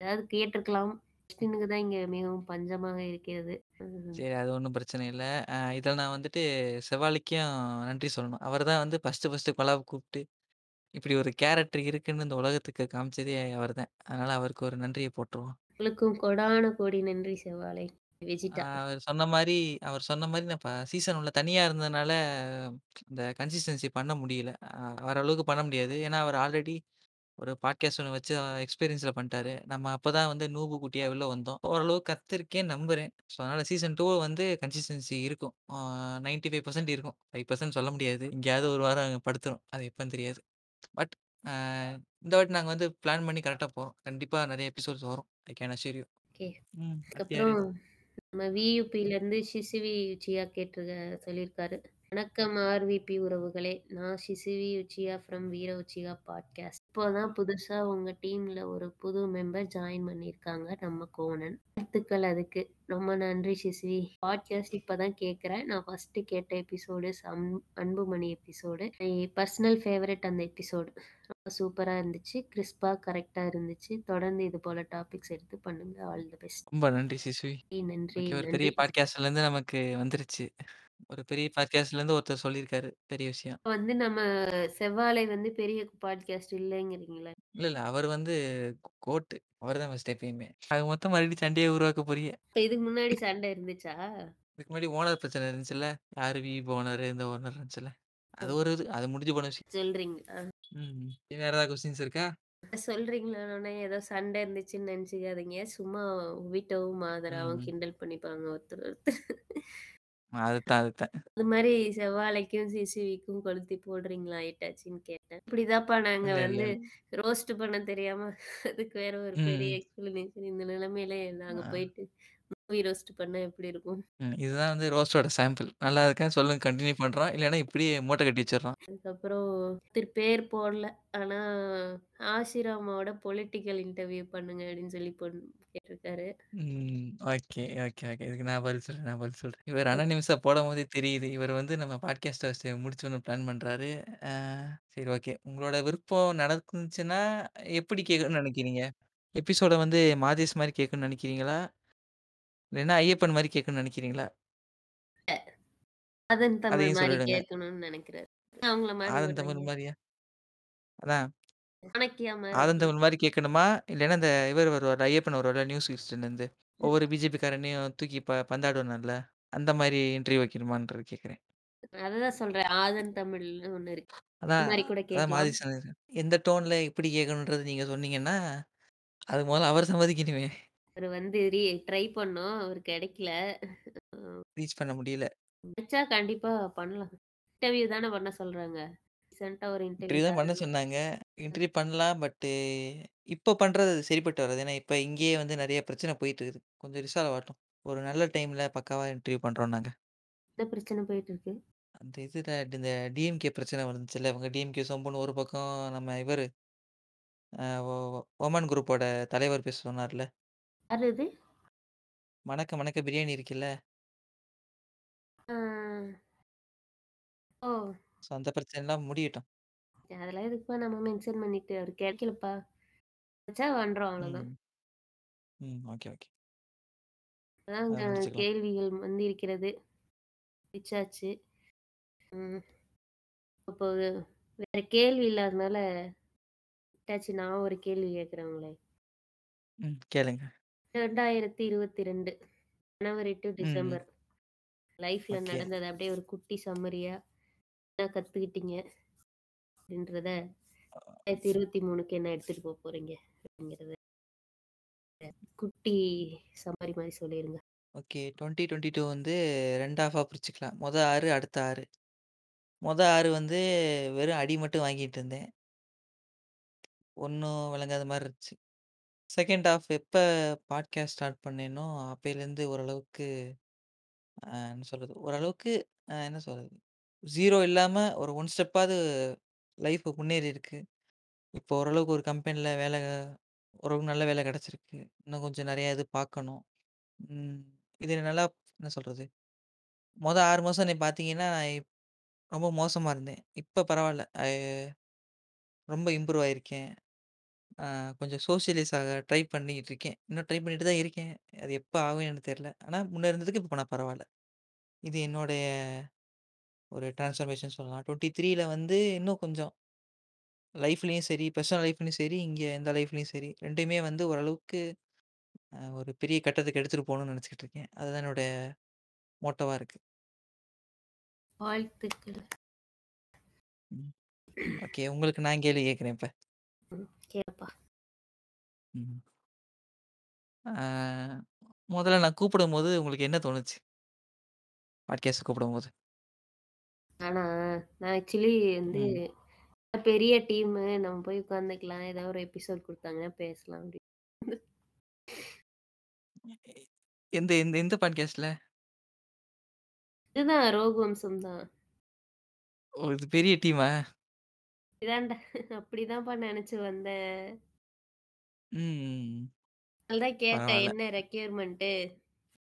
ஏதாவது கேட்டிருக்கலாம். கொஸ்டினுக்கு தான் இங்க மிகவும் பஞ்சமாக இருக்கிறது. சரி அது ஒண்ணும் பிரச்சனை இல்ல. இதில நான் வந்துட்டு செவாலிக்கும் நன்றி சொல்லணும். அவர் தான் வந்து ஃபர்ஸ்ட்டு ஃபர்ஸ்ட்டு கொலாப் கூப்ட்டு, இப்படி ஒரு கேரக்டர் இருக்குன்னு இந்த உலகத்துக்கு காமிச்சதே அவர் தான். அதனால அவருக்கு ஒரு நன்றிய போட்டுருவோம். உங்களுக்கும் கொடான கோடி நன்றி செவ்வாழை. அவர் சொன்ன மாரி அவர் சொன்ன மாரி நான் இப்ப சீசன் 1ல தனியா இருந்ததுனால, இந்த கன்சிஸ்டன்சி பண்ண முடியல. அ அவர அளவுக்கு பண்ண முடியாது. ஏன்னா, அவர் ஆல்ரெடி ஒரு பாட்காஸ்ட் ஒண்ணு வச்சு எக்ஸ்பீரியன்ஸ்ல பண்ணிட்டாரு. நம்ம அப்பதான் வந்து நூபு குட்டியா உள்ள வந்தோம். ஓரளவுக்கு கத்துருக்கேன்னு நம்புறேன். ஸோ, அதனால சீசன் 2 வந்து கன்சிஸ்டன்சி இருக்கும். ஆ 95% இருக்கும். 5% சொல்ல முடியாது. எங்கேயாவது ஒரு வாரம் படுத்துரும். அது எப்பன்னு தெரியாது. பட் அ இந்த வாட்டி நாங்க வந்து பிளான் பண்ணி கரெக்ட்டா போறோம். கண்டிப்பா நெறைய எபிசோட்ஸ் வரும். I can assure you. Okay. ம். அதுக்கப்புறம் நம்ம வியூபிலேருந்து சிசிவி உச்சியா கேட்டிருக்க சொல்லியிருக்காரு. வணக்கம் ஆர்விபி உறவுகளே! நான் ஷிசிவி உச்சியா ஃப்ரம் வீர உச்சியா பாட்காஸ்ட். இப்போதான் புதுசா உங்க டீம்ல ஒரு புது மெம்பர் ஜாயின் பண்ணியிருக்காங்க நம்ம கோணன். வாழ்த்துக்கள் அதுக்கு. ரொம்ப நன்றி ஷிசிவி. பாட்காஸ்ட் இப்பதான் கேட்கிறேன். நான் ஃபர்ஸ்ட் கேட்ட episode some Anbumani episode. Personal favourite அந்த எபிசோடு. ரொம்ப சூப்பரா இருந்துச்சு. கிறிஸ்பா கரெக்ட்டா இருந்துச்சு. தொடர்ந்து இது போல டாபிக்ஸ் எடுத்து பண்ணுங்க. All the best. ரொம்ப நன்றி சிசுவி. நன்றி. பெரிய பாட்காஸ்ட்லேருந்து நமக்கு வந்துருச்சு. ஒரு பெரிய பாட்காஸ்ட்லேருந்து ஒருத்தர் சொல்லியிருக்காரு. பெரிய விஷயம். வந்து நம்ம செவ்வாழை வந்து பெரிய பாட்காஸ்ட் இல்லைங்கிறீங்களா? இல்ல, இல்ல. அவர் வந்து கோட்டு. அவர் தான் ஃபர்ஸ்ட் எப்பயுமே. ஆக மொத்தம் மறுபடியும் சண்டைய உருவாக்க போறீங்க. இப்ப இதுக்கு முன்னாடி சண்டை இருந்துச்சா? இதுக்கு முன்னாடி ஓனர் பிரச்சனை இருந்துச்சுல்ல. யாரு வி ஓனரு, இந்த ஓனர் இருந்துச்சுல்ல. அது ஒரு இது. அது முடிஞ்சு போன விஷயம். சொல்றீங்களா? ம். வேற ஏதாவது கொஸ்டின்ஸ் இருக்கா? சொல்றீங்களான்னோனே ஏதோ சண்டை இருந்துச்சுன்னு நெனச்சுக்காதீங்க. சும்மா வீட்டவும், மாதராவும் ம். கிண்டல் பண்ணிப்பாங்க ஒருத்தர் ஒருத்தர். அதுதான், அதுதான். அது மாரி செவ்வாழைக்கும், சிசுவிக்கும் கொளுத்தி போடுறீங்களா ஆயிட்டாச்சுன்னு கேட்டேன். இப்படிதான்ப்பா நாங்க இல்ல, வந்து. ரோஸ்ட் பண்ண தெரியாம அதுக்கு வேற ஒரு பெரிய ம். எக்ஸ்பிளனேஷன் இந்த நிலைமையில நாங்க ஆ. போயிட்டு மூவி ரோஸ்ட் பண்ணா எப்படி இருக்கும்? ம். இதுதான் வந்து ரோஸ்ட்டோட சாம்பிள். நல்லா இருக்கா சொல்லுங்க கன்டின்யூ பண்றோம். இல்லன்னா இப்படியே மூட்டை கட்டி வச்சுர்றோம். அதுக்கப்புறம் திரு பேர் போடல. ஆனா ஆஷிராமாவோட பொலிட்டிக்கல் இன்டர்வியூ பண்ணுங்க அப்படின்னு சொல்லி கேட்டிருக்காரு. ம். Okay, okay, okay. இதுக்கு நான் பதில் சொல்றேன், நான் பதில் சொல்றேன். இவர் அனானிமஸா போடும்போதே தெரியுது. இவர் வந்து நம்ம பாட்காஸ்ட்ட ஃபர்ஸ்ட்டு முடிச்சோனே பிளான் பண்றாரு. ஆ சரி ஓகே. உங்களோட விருப்பம் நடந்துச்சுன்னா, எப்படி கேட்கணும்னு நெனைக்கிறீங்க? எபிசோட வந்து மாதேஷ் மாரி கேட்கணும்னு நெனைக்கிறீங்களா? இல்லன்னா ஐயப்பன் மாரி கேட்கணும்னு நெனைக்கிறீங்களா? ஆதன் தமிழ் அதையும் மாரி சொல்லிடுங்க. கேட்கணும்னு நெனைக்கிறாரு. அவங்கள மாரி ஆதன் விடுறீங்க. தமிழ் மாரியா? அதான். சாணக்கியா மாரி ஆதன் கேட்கணும். தமிழ் மாரி கேட்கணுமா? இல்லன்னா இந்த இவர் வருவார்ல, ஐயப்பன் வருவார்ல நியூஸ் ஹிஸ்டன்லேருந்து. ஒவ்வொரு பிஜேபிக்காரனையும் தூக்கி ப பந்தாடுவானுல்ல. அந்த மாரி இன்டர்வியூ வைக்கணுமான்றது கேட்கிறேன். அததான் சொல்றேன். ஆதன் தமிழ்னு ஒண்ணு இருக்கு. அந்த அதான் மாரி கூட அதான் கேட்கலாம். மாதேஷ் சொன்னது. எந்த டோன்ல எப்படி கேட்கணுன்றது நீங்க சொன்னீங்கன்னா, அதுக்கு முதல்ல அவர் சம்மதிக்கணுமே. அவரு வந்து ரீ ட்ரை பண்ணோம். அவரு கிடைக்கல. ரீச் பண்ண முடியல. கிடைச்சா கண்டிப்பா பண்ணலாம். இன்டர்வியூ தானே பண்ண சொல்றாங்க. ரீசென்ட்டா ஒரு இன்டர்வியூ இன்டர்வியூ தான் பண்ண சொன்னாங்க. இன்டர்வியூ பண்ணலாம். பட்டு இப்போ பண்றது அது சரிப்பட்டு வராது. ஏன்னா, இப்ப இங்கேயே வந்து நெறைய பிரச்சனை போயிட்டு இருக்குது. கொஞ்சம் ரிசால்வ் ஆகட்டும். ஒரு நல்ல டைம்ல பக்காவா இன்டர்வியூ பண்றோம் நாங்க. என்ன பிரச்சனை போயிட்டு இருக்கு? அந்த இதுல இந்த டிஎம்கே பிரச்சனை வந்துச்சுல்ல. இவங்க டிஎம்கே சொம்புன்னு ஒரு பக்கம் நம்ம இவரு அ ஒ ஒமன் குரூப்போட தலைவர் பேச சொன்னார்ல. யாரு இது? மணக்க மணக்க பிரியாணி இருக்குல்ல. ஆ. ஓ! ஸோ அந்த பிரச்சனைலாம் முடியட்டும். அதெல்லாம் எதுக்குப்பா நம்ம மென்ஷன் பண்ணிட்டு, அவரு கிடைக்கலப்பா. கிடைச்சா பண்றோம் அவ்வளோதான். ம். ம். Okay, okay. அதாங்க அத முடிச்சுக்கலாம். கேள்விகள் வந்திருக்கிறது. முடிச்சாச்சு. ம். அப்போ வேற கேள்வி இல்லாதனால விட்டாச்சு. நான் ஒரு கேள்வி கேட்கிறேன் உங்கள. ம். கேளுங்க. 2022 ஜனவரி டூ ம், ம். டிசம்பர். லைஃப்ல ஓகே. நடந்தத அப்படியே ஒரு குட்டி சம்மரியா என்ன கத்துக்கிட்டீங்க? அப்படின்றத 2023க்கு என்ன எடுத்துட்டு போக போறீங்க? அப்படிங்கிறத குட்டி சமாரி மாதிரி சொல்லிருங்க. ஓகே. 2022 வந்து 2 ஹாஃபா பிரிச்சுக்கலாம். மொதல் ஆறு அடுத்த ஆறு மொதல் ஆறு வந்து வெறும் அடி மட்டும் வாங்கிட்டு இருந்தேன். ஒன்றும் விளங்காத மாதிரி இருந்துச்சு. செகண்ட் ஹாஃப் எப்போ பாட்காஸ்ட் ஸ்டார்ட் பண்ணேனோ, அப்பயிலேருந்து ஓரளவுக்கு அ என்ன சொல்கிறது ஓரளவுக்கு என்ன சொல்கிறது 0 இல்லாம ஒரு 1 ஸ்டெப்பாவது லைஃப் முன்னேறி இருக்கு. இப்போ ஓரளவுக்கு ஒரு கம்பெனில வேலை ஓரளவுக்கு நல்ல வேலை கிடச்சிருக்கு இன்னும் கொஞ்சம் நெறைய இது பார்க்கணும். ம். இது நல்லா என்ன சொல்றது? மொத 6 மாசம் என்னைய பார்த்தீங்கன்னா, நான் ரொம்ப மோசமா இருந்தேன். இப்ப பரவால்ல. அ ரொம்ப இம்ப்ரூவ் ஆயிருக்கேன். அ கொஞ்சம் சோஷியலைஸ் ஆக ட்ரை பண்ணிக்கிட்டு இருக்கேன். இன்னும் ட்ரை பண்ணிட்டு தான் இருக்கேன். அது எப்ப ஆகும்னு எனக்கு தெரியல. ஆனா முன்ன இருந்ததுக்கு இப்ப நான் பரவால்ல. இது என்னுடைய ஒரு டிரான்ஸ்ஃபர்மேஷன் சொல்லலாம். 23ல வந்து இன்னும் கொஞ்சம் லைஃப்லயும் சரி, பெர்சனல் லைஃப்லயும் சரி, இங்க இந்த லைஃப்லயும் சரி 2மே வந்து ஓரளவுக்கு அ ஒரு பெரிய கட்டத்துக்கு எடுத்துட்டு போணும்னு நெனச்சுக்கிட்டு இருக்கேன். அதுதான் என்னோட மோட்டோவா இருக்கு. வாழ்த்துக்கள். ம். ஓகே. உங்களுக்கு நான் கேள்வி கேட்கிறேன் இப்ப. ம். கேளுப்பா. ம். ஆ முதல்ல நான் கூப்பிடும்போது உங்களுக்கு என்ன தோணுச்சு? பாட்காஸ்ட் கூப்பிடும்போது. ஆனா, நான் ஆக்சுவலி வந்து ம். பெரிய டீமு நம்ம போய் உட்காந்துக்கலாம். ஏதாவது ஒரு எபிசோட் குடுத்தாங்கன்னா பேசலாம் அப்படின்னு. எந்த எந்த எந்த பாட்காஸ்ட்ல? இதுதான் ரோகவம்சம் தான். ஓ! இது பெரிய டீமா? இதான்டா அப்படிதான்ப்பா நெனச்சு வந்தேன். ம். அதுதான் கேட்டேன். பரவால்ல. என்ன ரெக்யர்மென்ட்டு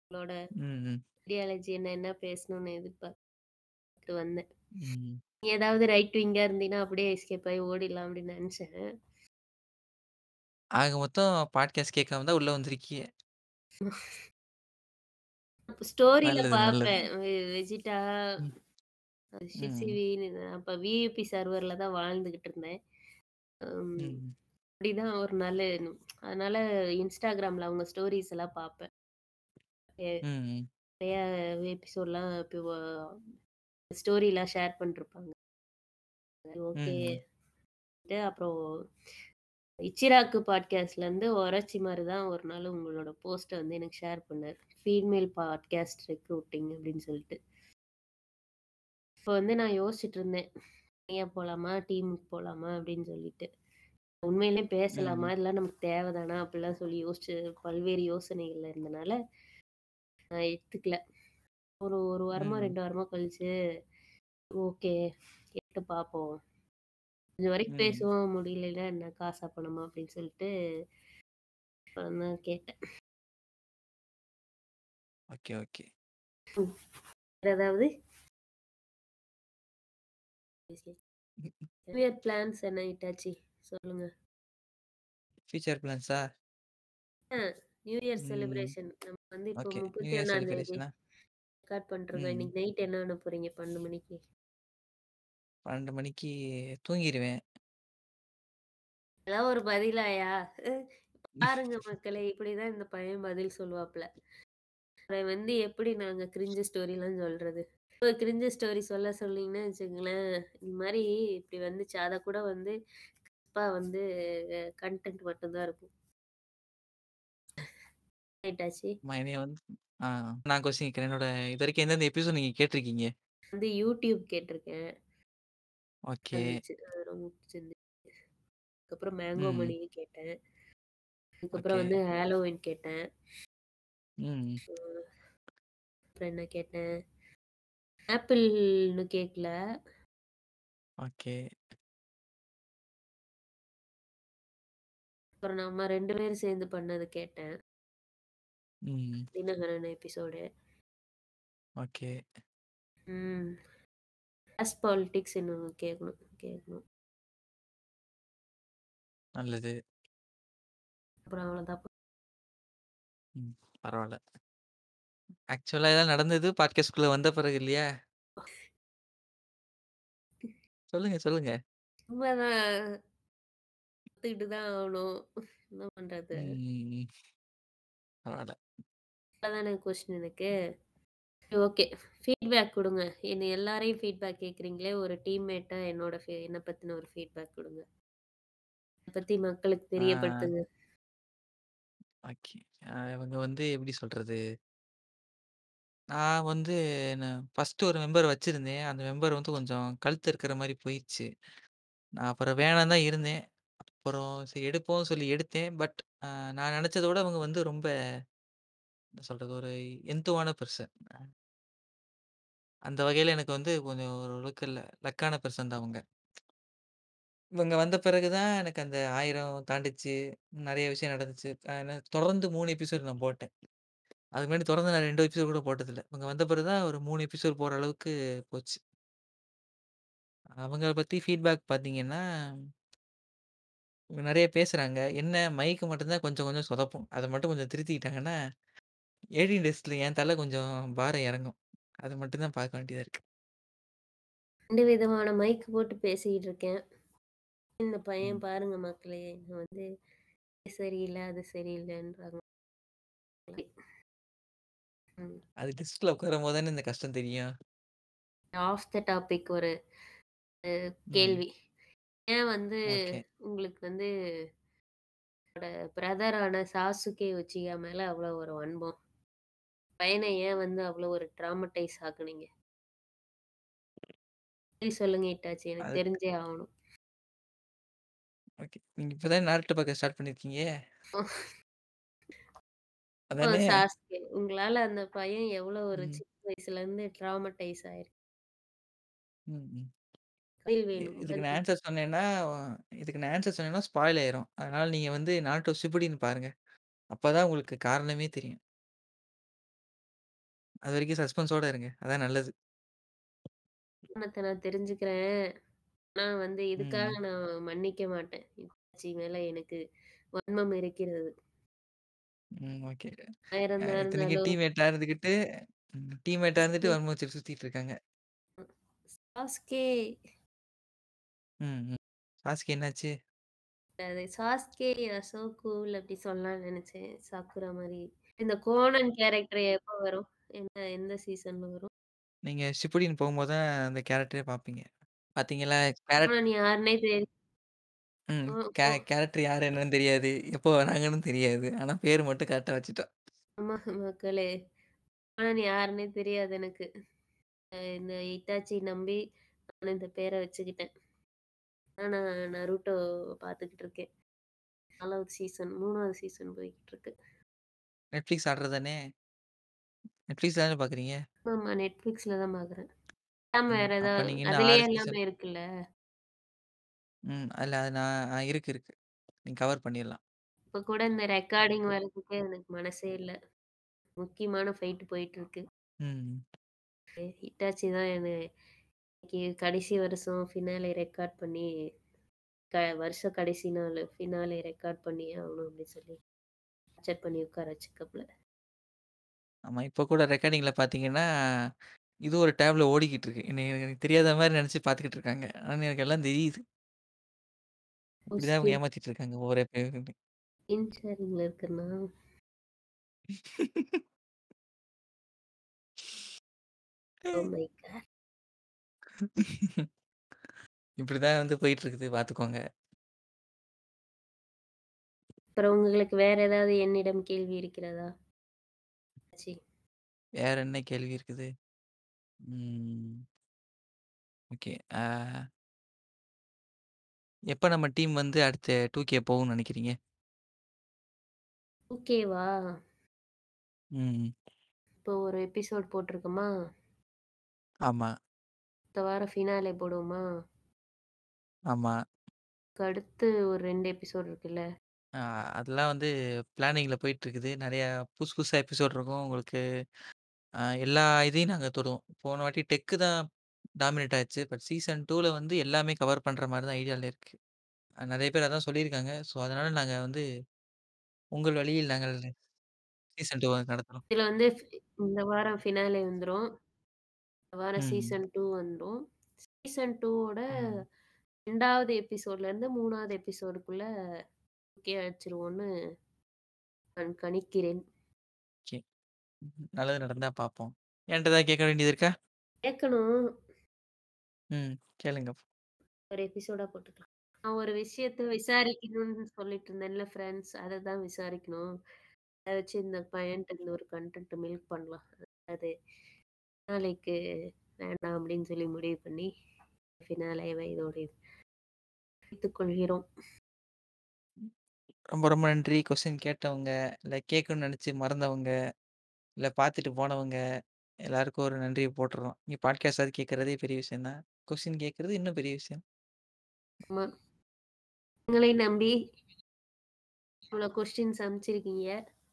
உங்களோட ம், ம். ஐடியாலஜி என்ன என்ன பேசணும்னு எதிர்பார்த்துட்டு வந்தேன். ஏதாவது ரைட் விங்கா இருந்தீன்னா அப்படியே எஸ்கேப் ஆயி ஓடிடலாம் அப்படின்னு நெனச்சேன். ஆக மொத்தம் பாட்காஸ்ட் கேட்காம தான் உள்ள வந்திருக்கீய. நல்லது, நல்லது. பாப்பேன். வெ வெஜிடா, ம். ம். ஷிசிவின்னு அப்ப வியூபி சர்வர்ல தான் வாழ்ந்துகிட்டு இருந்தேன். ம். ம். அப்படிதான் ஒரு நாளு அதனால இன்ஸ்டாகிராம்ல அவங்க ஸ்டோரீஸ் எல்லாம் பாப்பேன். எ ம், ம். நெறைய எபிசோட்லாம் இப்போ ஸ்டோரிலாம் ஷேர் பண்ணிருப்பாங்க. ஓகே. அப்புறம் இச்சிராக்கு பாட்காஸ்ட்லேருந்து ஒரச்சிமாரு தான் ஒரு நாள் உங்களோட போஸ்ட்ட வந்து எனக்கு ஷேர் பண்ணாரு. ஃபீமேல் பாட்காஸ்ட் ரெக்ரூட்டிங் அப்படின்னு சொல்லிட்டு. இப்போ வந்து நான் யோசிச்சுட்டு இருந்தேன். தனியா போலாமா? டீமுக்கு போலாமா? அப்படின்னு சொல்லிட்டு. உண்மையிலே பேசலாமா? இதெல்லாம் நமக்கு தேவைதானா? அப்படிலாம் சொல்லி யோசிச்சு பல்வேறு யோசனைகள்ல இருந்தனால, நான் எடுத்துக்கல. ஒரு 1 வாரமோ, ம். 2 வாரமோ கழிச்சு, ஓகே கேட்டு பார்ப்போம். இது வரைக்கும் ம். பேசுவோம். முடியலைன்னா என்ன காசா பணமா? அப்படின்னு சொல்லிட்டு அப்புறம் தான் கேட்டேன். Okay, okay. ம். வேற ஏதாவது? ம். நியூ இயர் பிளான்ஸ் என்ன ஹிட்டாச்சி? சொல்லுங்க. ஃபியூச்சர் பிளான்ஸா? ஆ நியூ இயர் ம். செலிப்ரேஷன். நம்ம வந்து இப்போ ஓகே. நியூ இயர் 31 தேதி செலிப்ரேஷனா? ரெக்கார்ட் பண்றோங்க. ம். இன்னைக்கு நைட் என்ன பண்ண போறீங்க 12 மணிக்கு? 12 மணிக்கு தூங்கிருவேன். இதெல்லாம் ஒரு பதிலாயா? பாருங்க மக்களே, இப்படிதான் இந்த பையன் பதில் சொல்லுவாப்ல. அவன் வந்து எப்படி நாங்க கிரிஞ்சு ஸ்டோரிலாம் சொல்றது? இப்போ கிரிஞ்சு ஸ்டோரி சொல்ல சொன்னீங்கன்னு வச்சுக்கங்களேன், இந்த மாரி இப்படி வந்துச்சு. அத கூட வந்து கிறிஸ்பா வந்து கன்டென்ட் மட்டும் தான் இருக்கும். ஆமா என்னைய வந்து ஆ நான் கொஸ்டின் கேட்கிறேன். என்னோட இதுவரைக்கும் எந்தெந்த எபிசோட் நீங்க கேட்டிருக்கீங்க? வந்து யூடியூப் கேட்டிருக்கேன். ஓகே. இருந்துச்சு. அது ரொம்ப பிடிச்சிருந்துச்சு. அதுக்கப்புறம் மேங்கோ ம். மணின்னு கேட்டேன். அதுக்கப்புறம் ஓகே. வந்து ஹாலோவின் கேட்டேன். ம். அப்புறம் என்ன கேட்டேன்? ஆப்பிள் இன்னும் கேட்கல. ஓகே. அப்புறம் நம்ம 2 பேரும் சேர்ந்து பண்ணது கேட்டேன். ம். தினகரன் எபிசோடு. ஓகே. ம். கிளாஸ் பாலிடிக்ஸ் இன்னும் கேட்கணும் கேட்கணும். நல்லது. அப்புறம் அவ்வளோதான். ம். பரவால்ல. ஆக்சுவலா இதெல்லாம் நடந்தது பாட்காஸ்ட்குள்ள வந்த பிறகு இல்லையா? சொல்லுங்க, சொல்லுங்க. உண்மதான். ஒத்துக்கிட்டு தான் ஆகணும். என்ன பண்றது? ம். பரவால்ல. அதானே கொஸ்டின் எனக்கு. ஓகே. ஃபீட்பேக் குடுங்க. என்ன எல்லாரையும் ஃபீட்பேக் கேட்குறீங்களே, ஒரு டீம்மேட்டா என்னோட ஃபீ என்ன பத்தின ஒரு ஃபீட்பேக் குடுங்க. பத்தி மக்களுக்கு. தெரியப்படுத்துங்க. ஓகே. இவங்க வந்து எப்படி சொல்றது? நான் வந்து நான் ஃபர்ஸ்ட்டு ஒரு மெம்பர் வச்சிருந்தேன். அந்த மெம்பர் வந்து கொஞ்சம் கழுத்து இருக்கிற மாரி போயிருச்சு. நான் அப்புறம் வேணான்னு தான் இருந்தேன். அப்புறம் சரி எடுப்போம்னு சொல்லி எடுத்தேன். பட் நான் நெனச்சத விட அவங்க வந்து ரொம்ப என்ன சொல்றது? ஒரு எந்துவான பெர்சன். அ அந்த வகையில எனக்கு வந்து கொஞ்சம் ஓரளவுக்கு ல லக்கான பெர்சன் தான் அவங்க. இவங்க வந்த பிறகு தான் எனக்கு அந்த 1000 தாண்டிச்சு நெறைய விஷயம் நடந்துச்சு. அ தொடர்ந்து 3 எபிசோட் நான் போட்டேன். அதுக்கு முன்னாடி தொடர்ந்து நான் 2 எபிசோட் கூட போட்டதில்ல. இவங்க வந்த பிறகு தான் ஒரு 3 எபிசோட் போற அளவுக்கு போச்சு. அவங்கள பத்தி ஃபீட்பேக் பார்த்தீங்கன்னா இவங்க நெறைய பேசுறாங்க. என்ன மைக் மட்டும் தான் கொஞ்சம் கொஞ்சம் சொதப்பும். அத மட்டும் கொஞ்சம் திருத்திக்கிட்டாங்கன்னா, 18 டேஸ்ல என் தல கொஞ்சம் பாரம் இறங்கும். அது மட்டும் தான் பார்க்க வேண்டியதா இருக்கு. 2 விதமான மைக் போட்டு பேசிக்கிட்டு இருக்கேன். இந்த பையன் ம். பாருங்க மக்களே, நான் வந்து இது சரியில்ல, அது சரியில்லன்றாங்க. ம். அது டெஸ்க்ல உட்காரும்போது தானே இந்த கஷ்டம் தெரியும். ஆஃப் த டாபிக் ஒரு அ ம். கேள்வி. ஏன் வந்து ஓகே. உங்களுக்கு வந்து உங்களோட பிரதரான சாசுகே உச்சிகா மேல அவ்வளோ ஒரு வன்மம்? பையன ஏன் வந்து அவ்வளோ ஒரு ட்ராமடைஸ் ஆக்குனீங்க? சரி சொல்லுங்க இட்டாச்சி. எனக்கு அது தெரிஞ்சே ஆவணும். ஓகே. நீங்க இப்ப தான் நாருட்டோ பார்க்க ஸ்டார்ட் பண்ணியிருக்கீங்க? ஓ அதானே? உங்களால அந்த பையன் எவ்வளோ ஒரு ம். சின்ன வயசுலேருந்து ட்ராமடைஸ் ஆயிருக்கு. ம், ம். பதில் இ வேணும். இதுக்கு நான் பதில். ஆன்சர் சொன்னேன்னா, இதுக்கு நான் ஆன்சர் சொன்னேன்னா ஸ்பாயில் ஆயிரும். அதனால நீங்க வந்து நாருட்டோ ஷிப்புடின் பாருங்க. அப்பதான் உங்களுக்கு காரணமே தெரியும். அதுவரைக்கும் சஸ்பென்ஸோட இருங்க. அதான் நல்லது. நான் தெரிஞ்சுக்கிறேன். ஆனா வந்து இதுக்காக ம். நான் மன்னிக்க மாட்டேன். மேல எனக்கு வன்மம் இருக்கிறது. ம். ஓகே. ஆயிரம் அ தான் இத்தனைக்கும் இருந்தாலும் டீம்மேட்டா இருந்துகிட்டு ம் டீம்மேட்டா இருந்துட்டு ம். வன்மம் வச்சுட்டு சுத்திட்டு இருக்காங்க. சாஸ்கே ம், ம். சாஸ்கே என்னாச்சு? அது சாஸ்கே ஆர் சோ கூல் சொல்லலாம்னு நெனச்சேன். சாக்குரா மாரி. இந்த கோனன் கேரக்டர் எப்ப வரும்? என்ன எந்த சீசன்ல வரும்? நீங்க ஷிப்புடின் போகும்போது தான் அந்த கேரக்டரே பார்ப்பீங்க. பார்த்தீங்களா? கேரட் கோனன் யாருன்னே தெரி ம். கோ கே கோ கேரக்டர் யாரு என்னன்னு தெரியாது. எப்போ வராங்கன்னு தெரியாது. ஆனா பேரு மட்டும் கரெக்ட்டா வச்சுட்டோம். ஆமா மக்களே. கோனன் யாருன்னே தெரியாது எனக்கு. அ இந்த இட்டாச்சி நம்பி நான் இந்த பேர வச்சுக்கிட்டேன். ஆனா நான் நருட்டோ பார்த்துக்கிட்டு இருக்கேன். 4வது சீசன் 3வது சீசன் போய்க்கிட்டு இருக்கு. Netflix ஆர்டர் தானே? Netflixல தானே பார்க்குறீங்க? ஆமா Netflixல தான் பார்க்குறேன். பேசாம ம். வேற அப்ப ஏதாவது நீங்க இன்னும் அதிலேயே 6 எல்லாமே சீசன் இருக்குல்ல. ம். அதுல அது நான் அ இருக்கு, இருக்கு. நீங்க கவர் பண்ணிரலாம். இப்ப கூட இந்த ரெக்கார்டிங் வர்றதுக்கே எனக்கு மனசே இல்ல. முக்கியமான ஃபைட் போயிட்டு இருக்கு. ம். ஹிட்டாச்சி தான் என்ன இன்னைக்கு கடைசி வருஷம் ஃபினாலே ரெக்கார்ட் பண்ணி க வருஷ கடைசி நாள் ஃபினாலே ரெக்கார்ட் பண்ணியே ஆகணும் அப்படின்னு சொல்லி டார்ச்சர் பண்ணி உட்கார வச்சுருக்காப்புல. ஆமா. இப்ப கூட ரெக்கார்டிங்ல பார்த்தீங்கன்னா, இது ஒரு டேப்ல ஓடிக்கிட்டு இருக்கு. என்னைய எனக்கு தெரியாத மாரி நெனச்சு பார்த்துக்கிட்டு இருக்காங்க. ஆனா எனக்கு எல்லாம் தெரியுது. இப்படிதான் ஏமாத்திட்டு இருக்காங்க ஒவ்வொரு எபிசோடுமே. ஸ்கிரீன் ஷேரிங்ல இருக்குன்னா ஓ மை காட்! இப்படிதான் வந்து போயிட்டு இருக்குது பார்த்துக்கோங்க. அப்புறம் உங்களுக்கு வேற ஏதாவது என்னிடம் கேள்வி இருக்கிறதா? சி. வேற என்ன கேள்வி இருக்குது? ம். ஓகே. ஆ எப்ப நம்ம டீம் வந்து அடுத்து 2கே போகும்னு நெனைக்கிறீங்க? 2கேவா? ம். இப்போ ஒரு எபிசோட் போட்டிருக்கோமா? ஆமா. அடுத்த வாரம் ஃபினாலே போடுவோமா? ஆமா. அதுக்கு அடுத்து ஒரு 2 எபிசோட் இருக்குல்ல. ஆ அதெல்லாம் வந்து பிளானிங்ல போயிட்டு இருக்குது. நெறையா புதுசு புதுசா எபிசோட் இருக்கும். உங்களுக்கு அ எல்லா இதையும் நாங்க தொடுவோம். போன வாட்டி டெக்கு தான் டாமினேட் ஆச்சு. பட் சீசன் 2ல வந்து எல்லாமே கவர் பண்ற மாரி தான் ஐடியால இருக்கு. அ நெறைய பேர் அதான் சொல்லியிருக்காங்க. ஸோ அதனால நாங்க வந்து உங்கள் வழியில் நாங்கள் சீசன் 2 நடத்துறோம். இதுல வந்து ஃப் இந்த வாரம் ஃபினாலே வந்துரும். இந்த வாரம் ம். சீசன் 2 வந்துரும். சீசன் 2ஓட ம். 2வது எபிசோட்லேருந்து 3வது எபிசோடுக்குள்ள 2கே அடிச்சிருவோம்னு நான் கணிக்கிறேன். ஓகே. நல்லது நடந்தா பார்ப்போம். என்ட்ட ஏதாவது கேட்க வேண்டியது இருக்கா? கேட்கணும். ம். கேளுங்க. ஒரு எபிசோடா போட்டுக்கலாம். நான் ஒரு விஷயத்த விசாரிக்கணும்னு சொல்லிட்டு இருந்தேன்ல ஃப்ரெண்ட்ஸ். அத தான் விசாரிக்கணும். அத வச்சு இந்த பையன்ட்ட இருந்து ஒரு கன்டென்ட் மில்க் பண்ணலாம். அது நாளைக்கு வேண்டாம் அப்படின்னு சொல்லி முடிவு பண்ணி ஃபினாலேவை இதோட முடித்துக் கொள்கிறோம். ரொம்ப ரொம்ப நன்றி. கொஸ்டின் கேட்டவங்க, இல்ல கேட்கணும்னு நெனச்சு மறந்தவங்க, இல்ல பார்த்துட்டு போனவங்க, எல்லாருக்கும் ஒரு நன்றிய போட்டுறோம். நீங்க பாட்காஸ்டாவது கேட்கறதே பெரிய விஷயம் தான். கொஸ்டின் கேட்கறது இன்னும் பெரிய விஷயம். ஆமா. உங்களை நம்பி இவ்வளோ கொஸ்டின்ஸ் அனுப்பிச்சிருக்கீங்க.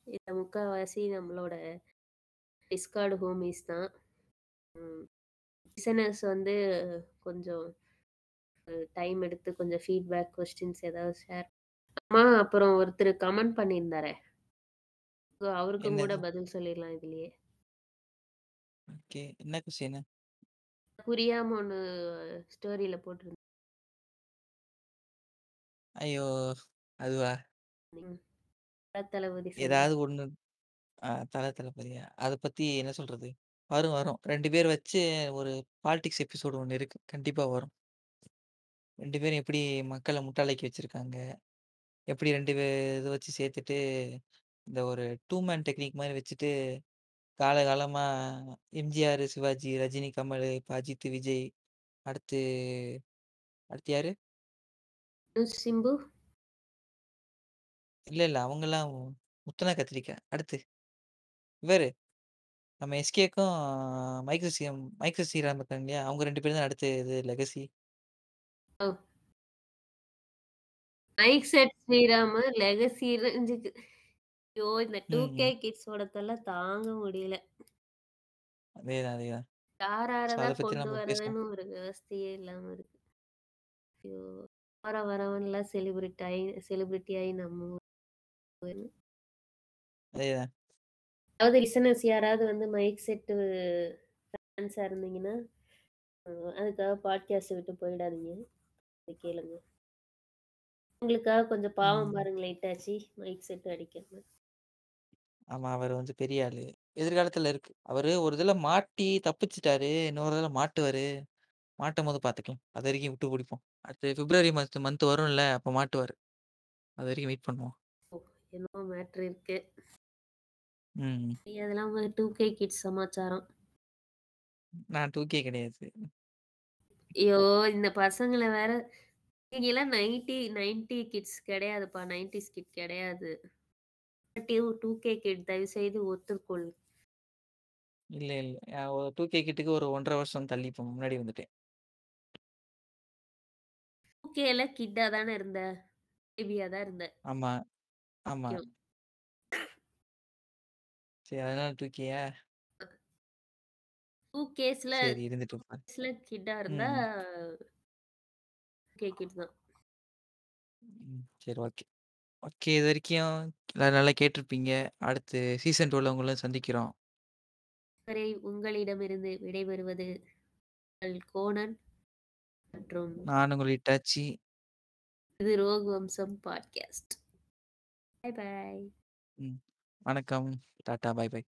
இதுல முக்காவாசி நம்மளோட டிஸ்கார்ட் ஹோமீஸ் தான். ம். லிசனர்ஸ் வந்து கொஞ்சம் அ டைம் எடுத்து கொஞ்சம் ஃபீட்பேக், கொஸ்டின்ஸ் ஏதாவது ஷேர் ஆமா அப்புறம் ஒருத்தர் கமெண்ட் பண்ணியிருந்தாரே. ஸோ அவருக்கும் கூட என்னது? பதில் சொல்லிடலாம் இதுலயே. ஓகே. என்ன கொஸ்டினு? புரியாம ஒண்ணு ஸ்டோரியில போட்டிருந்தேன். ஐயோ! அதுவா? ம். தளபதி. ஏதாவது ஒண்ணு ஆ தல, தளபதியா? அத பத்தி என்ன சொல்றது? வரும், வரும். 2 பேர் வச்சு ஒரு பாலிடிக்ஸ் எபிசோடு ஒண்ணு இருக்கு. கண்டிப்பா வரும். 2 பேரும் எப்படி மக்கள முட்டாளாக்கி வச்சிருக்காங்க. எப்படி 2 பே இத வச்சு சேர்த்துட்டு, இந்த ஒரு 2 மேன் டெக்னிக் மாரி வச்சுட்டு, காலகாலமா எம்ஜிஆர், சிவாஜி, ரஜினி, கமலு, இப்ப அஜித், விஜய், அடுத்து அடுத்து யாரு? சிம்பு. இல்ல, இல்ல. அவங்கலாம் முத்துனா கத்திரிக்கா. அடுத்து இவரு நம்ம எஸ்கேக்கும் மைக்கேல் சிஎம் மைக்கேல் ஸ்ரீராம் இருக்காங்க இல்லையா? அவங்க 2 பேரும் தான் அடுத்து இது legacy. Oh! Mike set Sriramu, legacy ஐயோ! இந்த 2கே ம். கிட்ஸோட தொல்ல தாங்க முடியல. அதேதான், அதேதான். யார் யார ஸோ அத தான் பத்தி கொண்டு நம்ம பேசுவோம். வரதுன்னு ஒரு விவஸ்தையே இல்லாம இருக்கு. ஐயோ! வர வரவன்லாம் செலிபிரிட்டி ஆயி செலிபிரிட்டி ஆயி நம்ம. அதேதான். அதாவது லிசனர்ஸ் யாராவது வந்து மைக் செட்டு ஃபேன்ஸா இருந்தீங்கன்னா, அதுக்காக பாட்காஸ்ட்ட விட்டு போயிடாதீங்க. கேளுங்க. உங்களுக்காக கொஞ்சம் பாவம் ம். பாருங்களேன் இட்டாச்சி, மைக் செட் அடிக்காம. ஆமா. அவரு வந்து பெரிய ஆளு. எதிர்காலத்துல இருக்கு. அவரு ஒரு இதுல மாட்டி தப்பிச்சுட்டாரு. இன்னொரு இதுல மாட்டுவாரு. மாட்டும்போது பார்த்துக்கலாம். அது வரைக்கும் விட்டு பிடிப்போம். அடுத்து பிப்ரவரி மந்த் மந்த் வரும்ல, அப்ப மாட்டுவாரு. அது வரைக்கும் வெயிட் பண்ணுவோம். ஓ! என்னமோ மேட்ரு இருக்கு. ம். அதெல்லாம் உங்க 2கே கிட்ஸ் சமாச்சாரம். நான் 2கே கிடையாது. ஐயோ! இந்த பசங்கள வேற நீங்கலாம் 90 90 கிட்ஸ் கிடையாதுப்பா. 90ஸ் கிட் கிடையாது. டிவ் 2கே கிட் தயவுசெய்து ஒத்துக்கொள். இல்ல, இல்ல. அ 2கே கிட்டுக்கு ஒரு 1 1/2 வருஷம் தள்ளி இப்ப முன்னாடி வந்துட்டேன். 2கேல கிட்டா தானே இருந்த. பேபியா தான் இருந்த. ஆமா, ஆமா. சரி அதனால 2கேயா? 2கேஸ்ல சரி இருந்துட்டு போது. ஸ்ல கிட்டா இருந்தா ம். 2கே கிட் தான். சரி ஓகே. ஓகே. இதுவரைக்கும் எல்லாரும் நல்லா கேட்டிருப்பீங்க. அடுத்து சீசன் 2ல உங்கள சந்திக்கிறோம். வரை உங்களிடமிருந்து விடைபெறுவது உங்கள் கோணன் மற்றும் நான் உங்கள் இட்டாச்சி. இது ரோக் வம்சம் பாட்காஸ்ட். பாய் பாய். வணக்கம். டாடா. பாய் பாய்.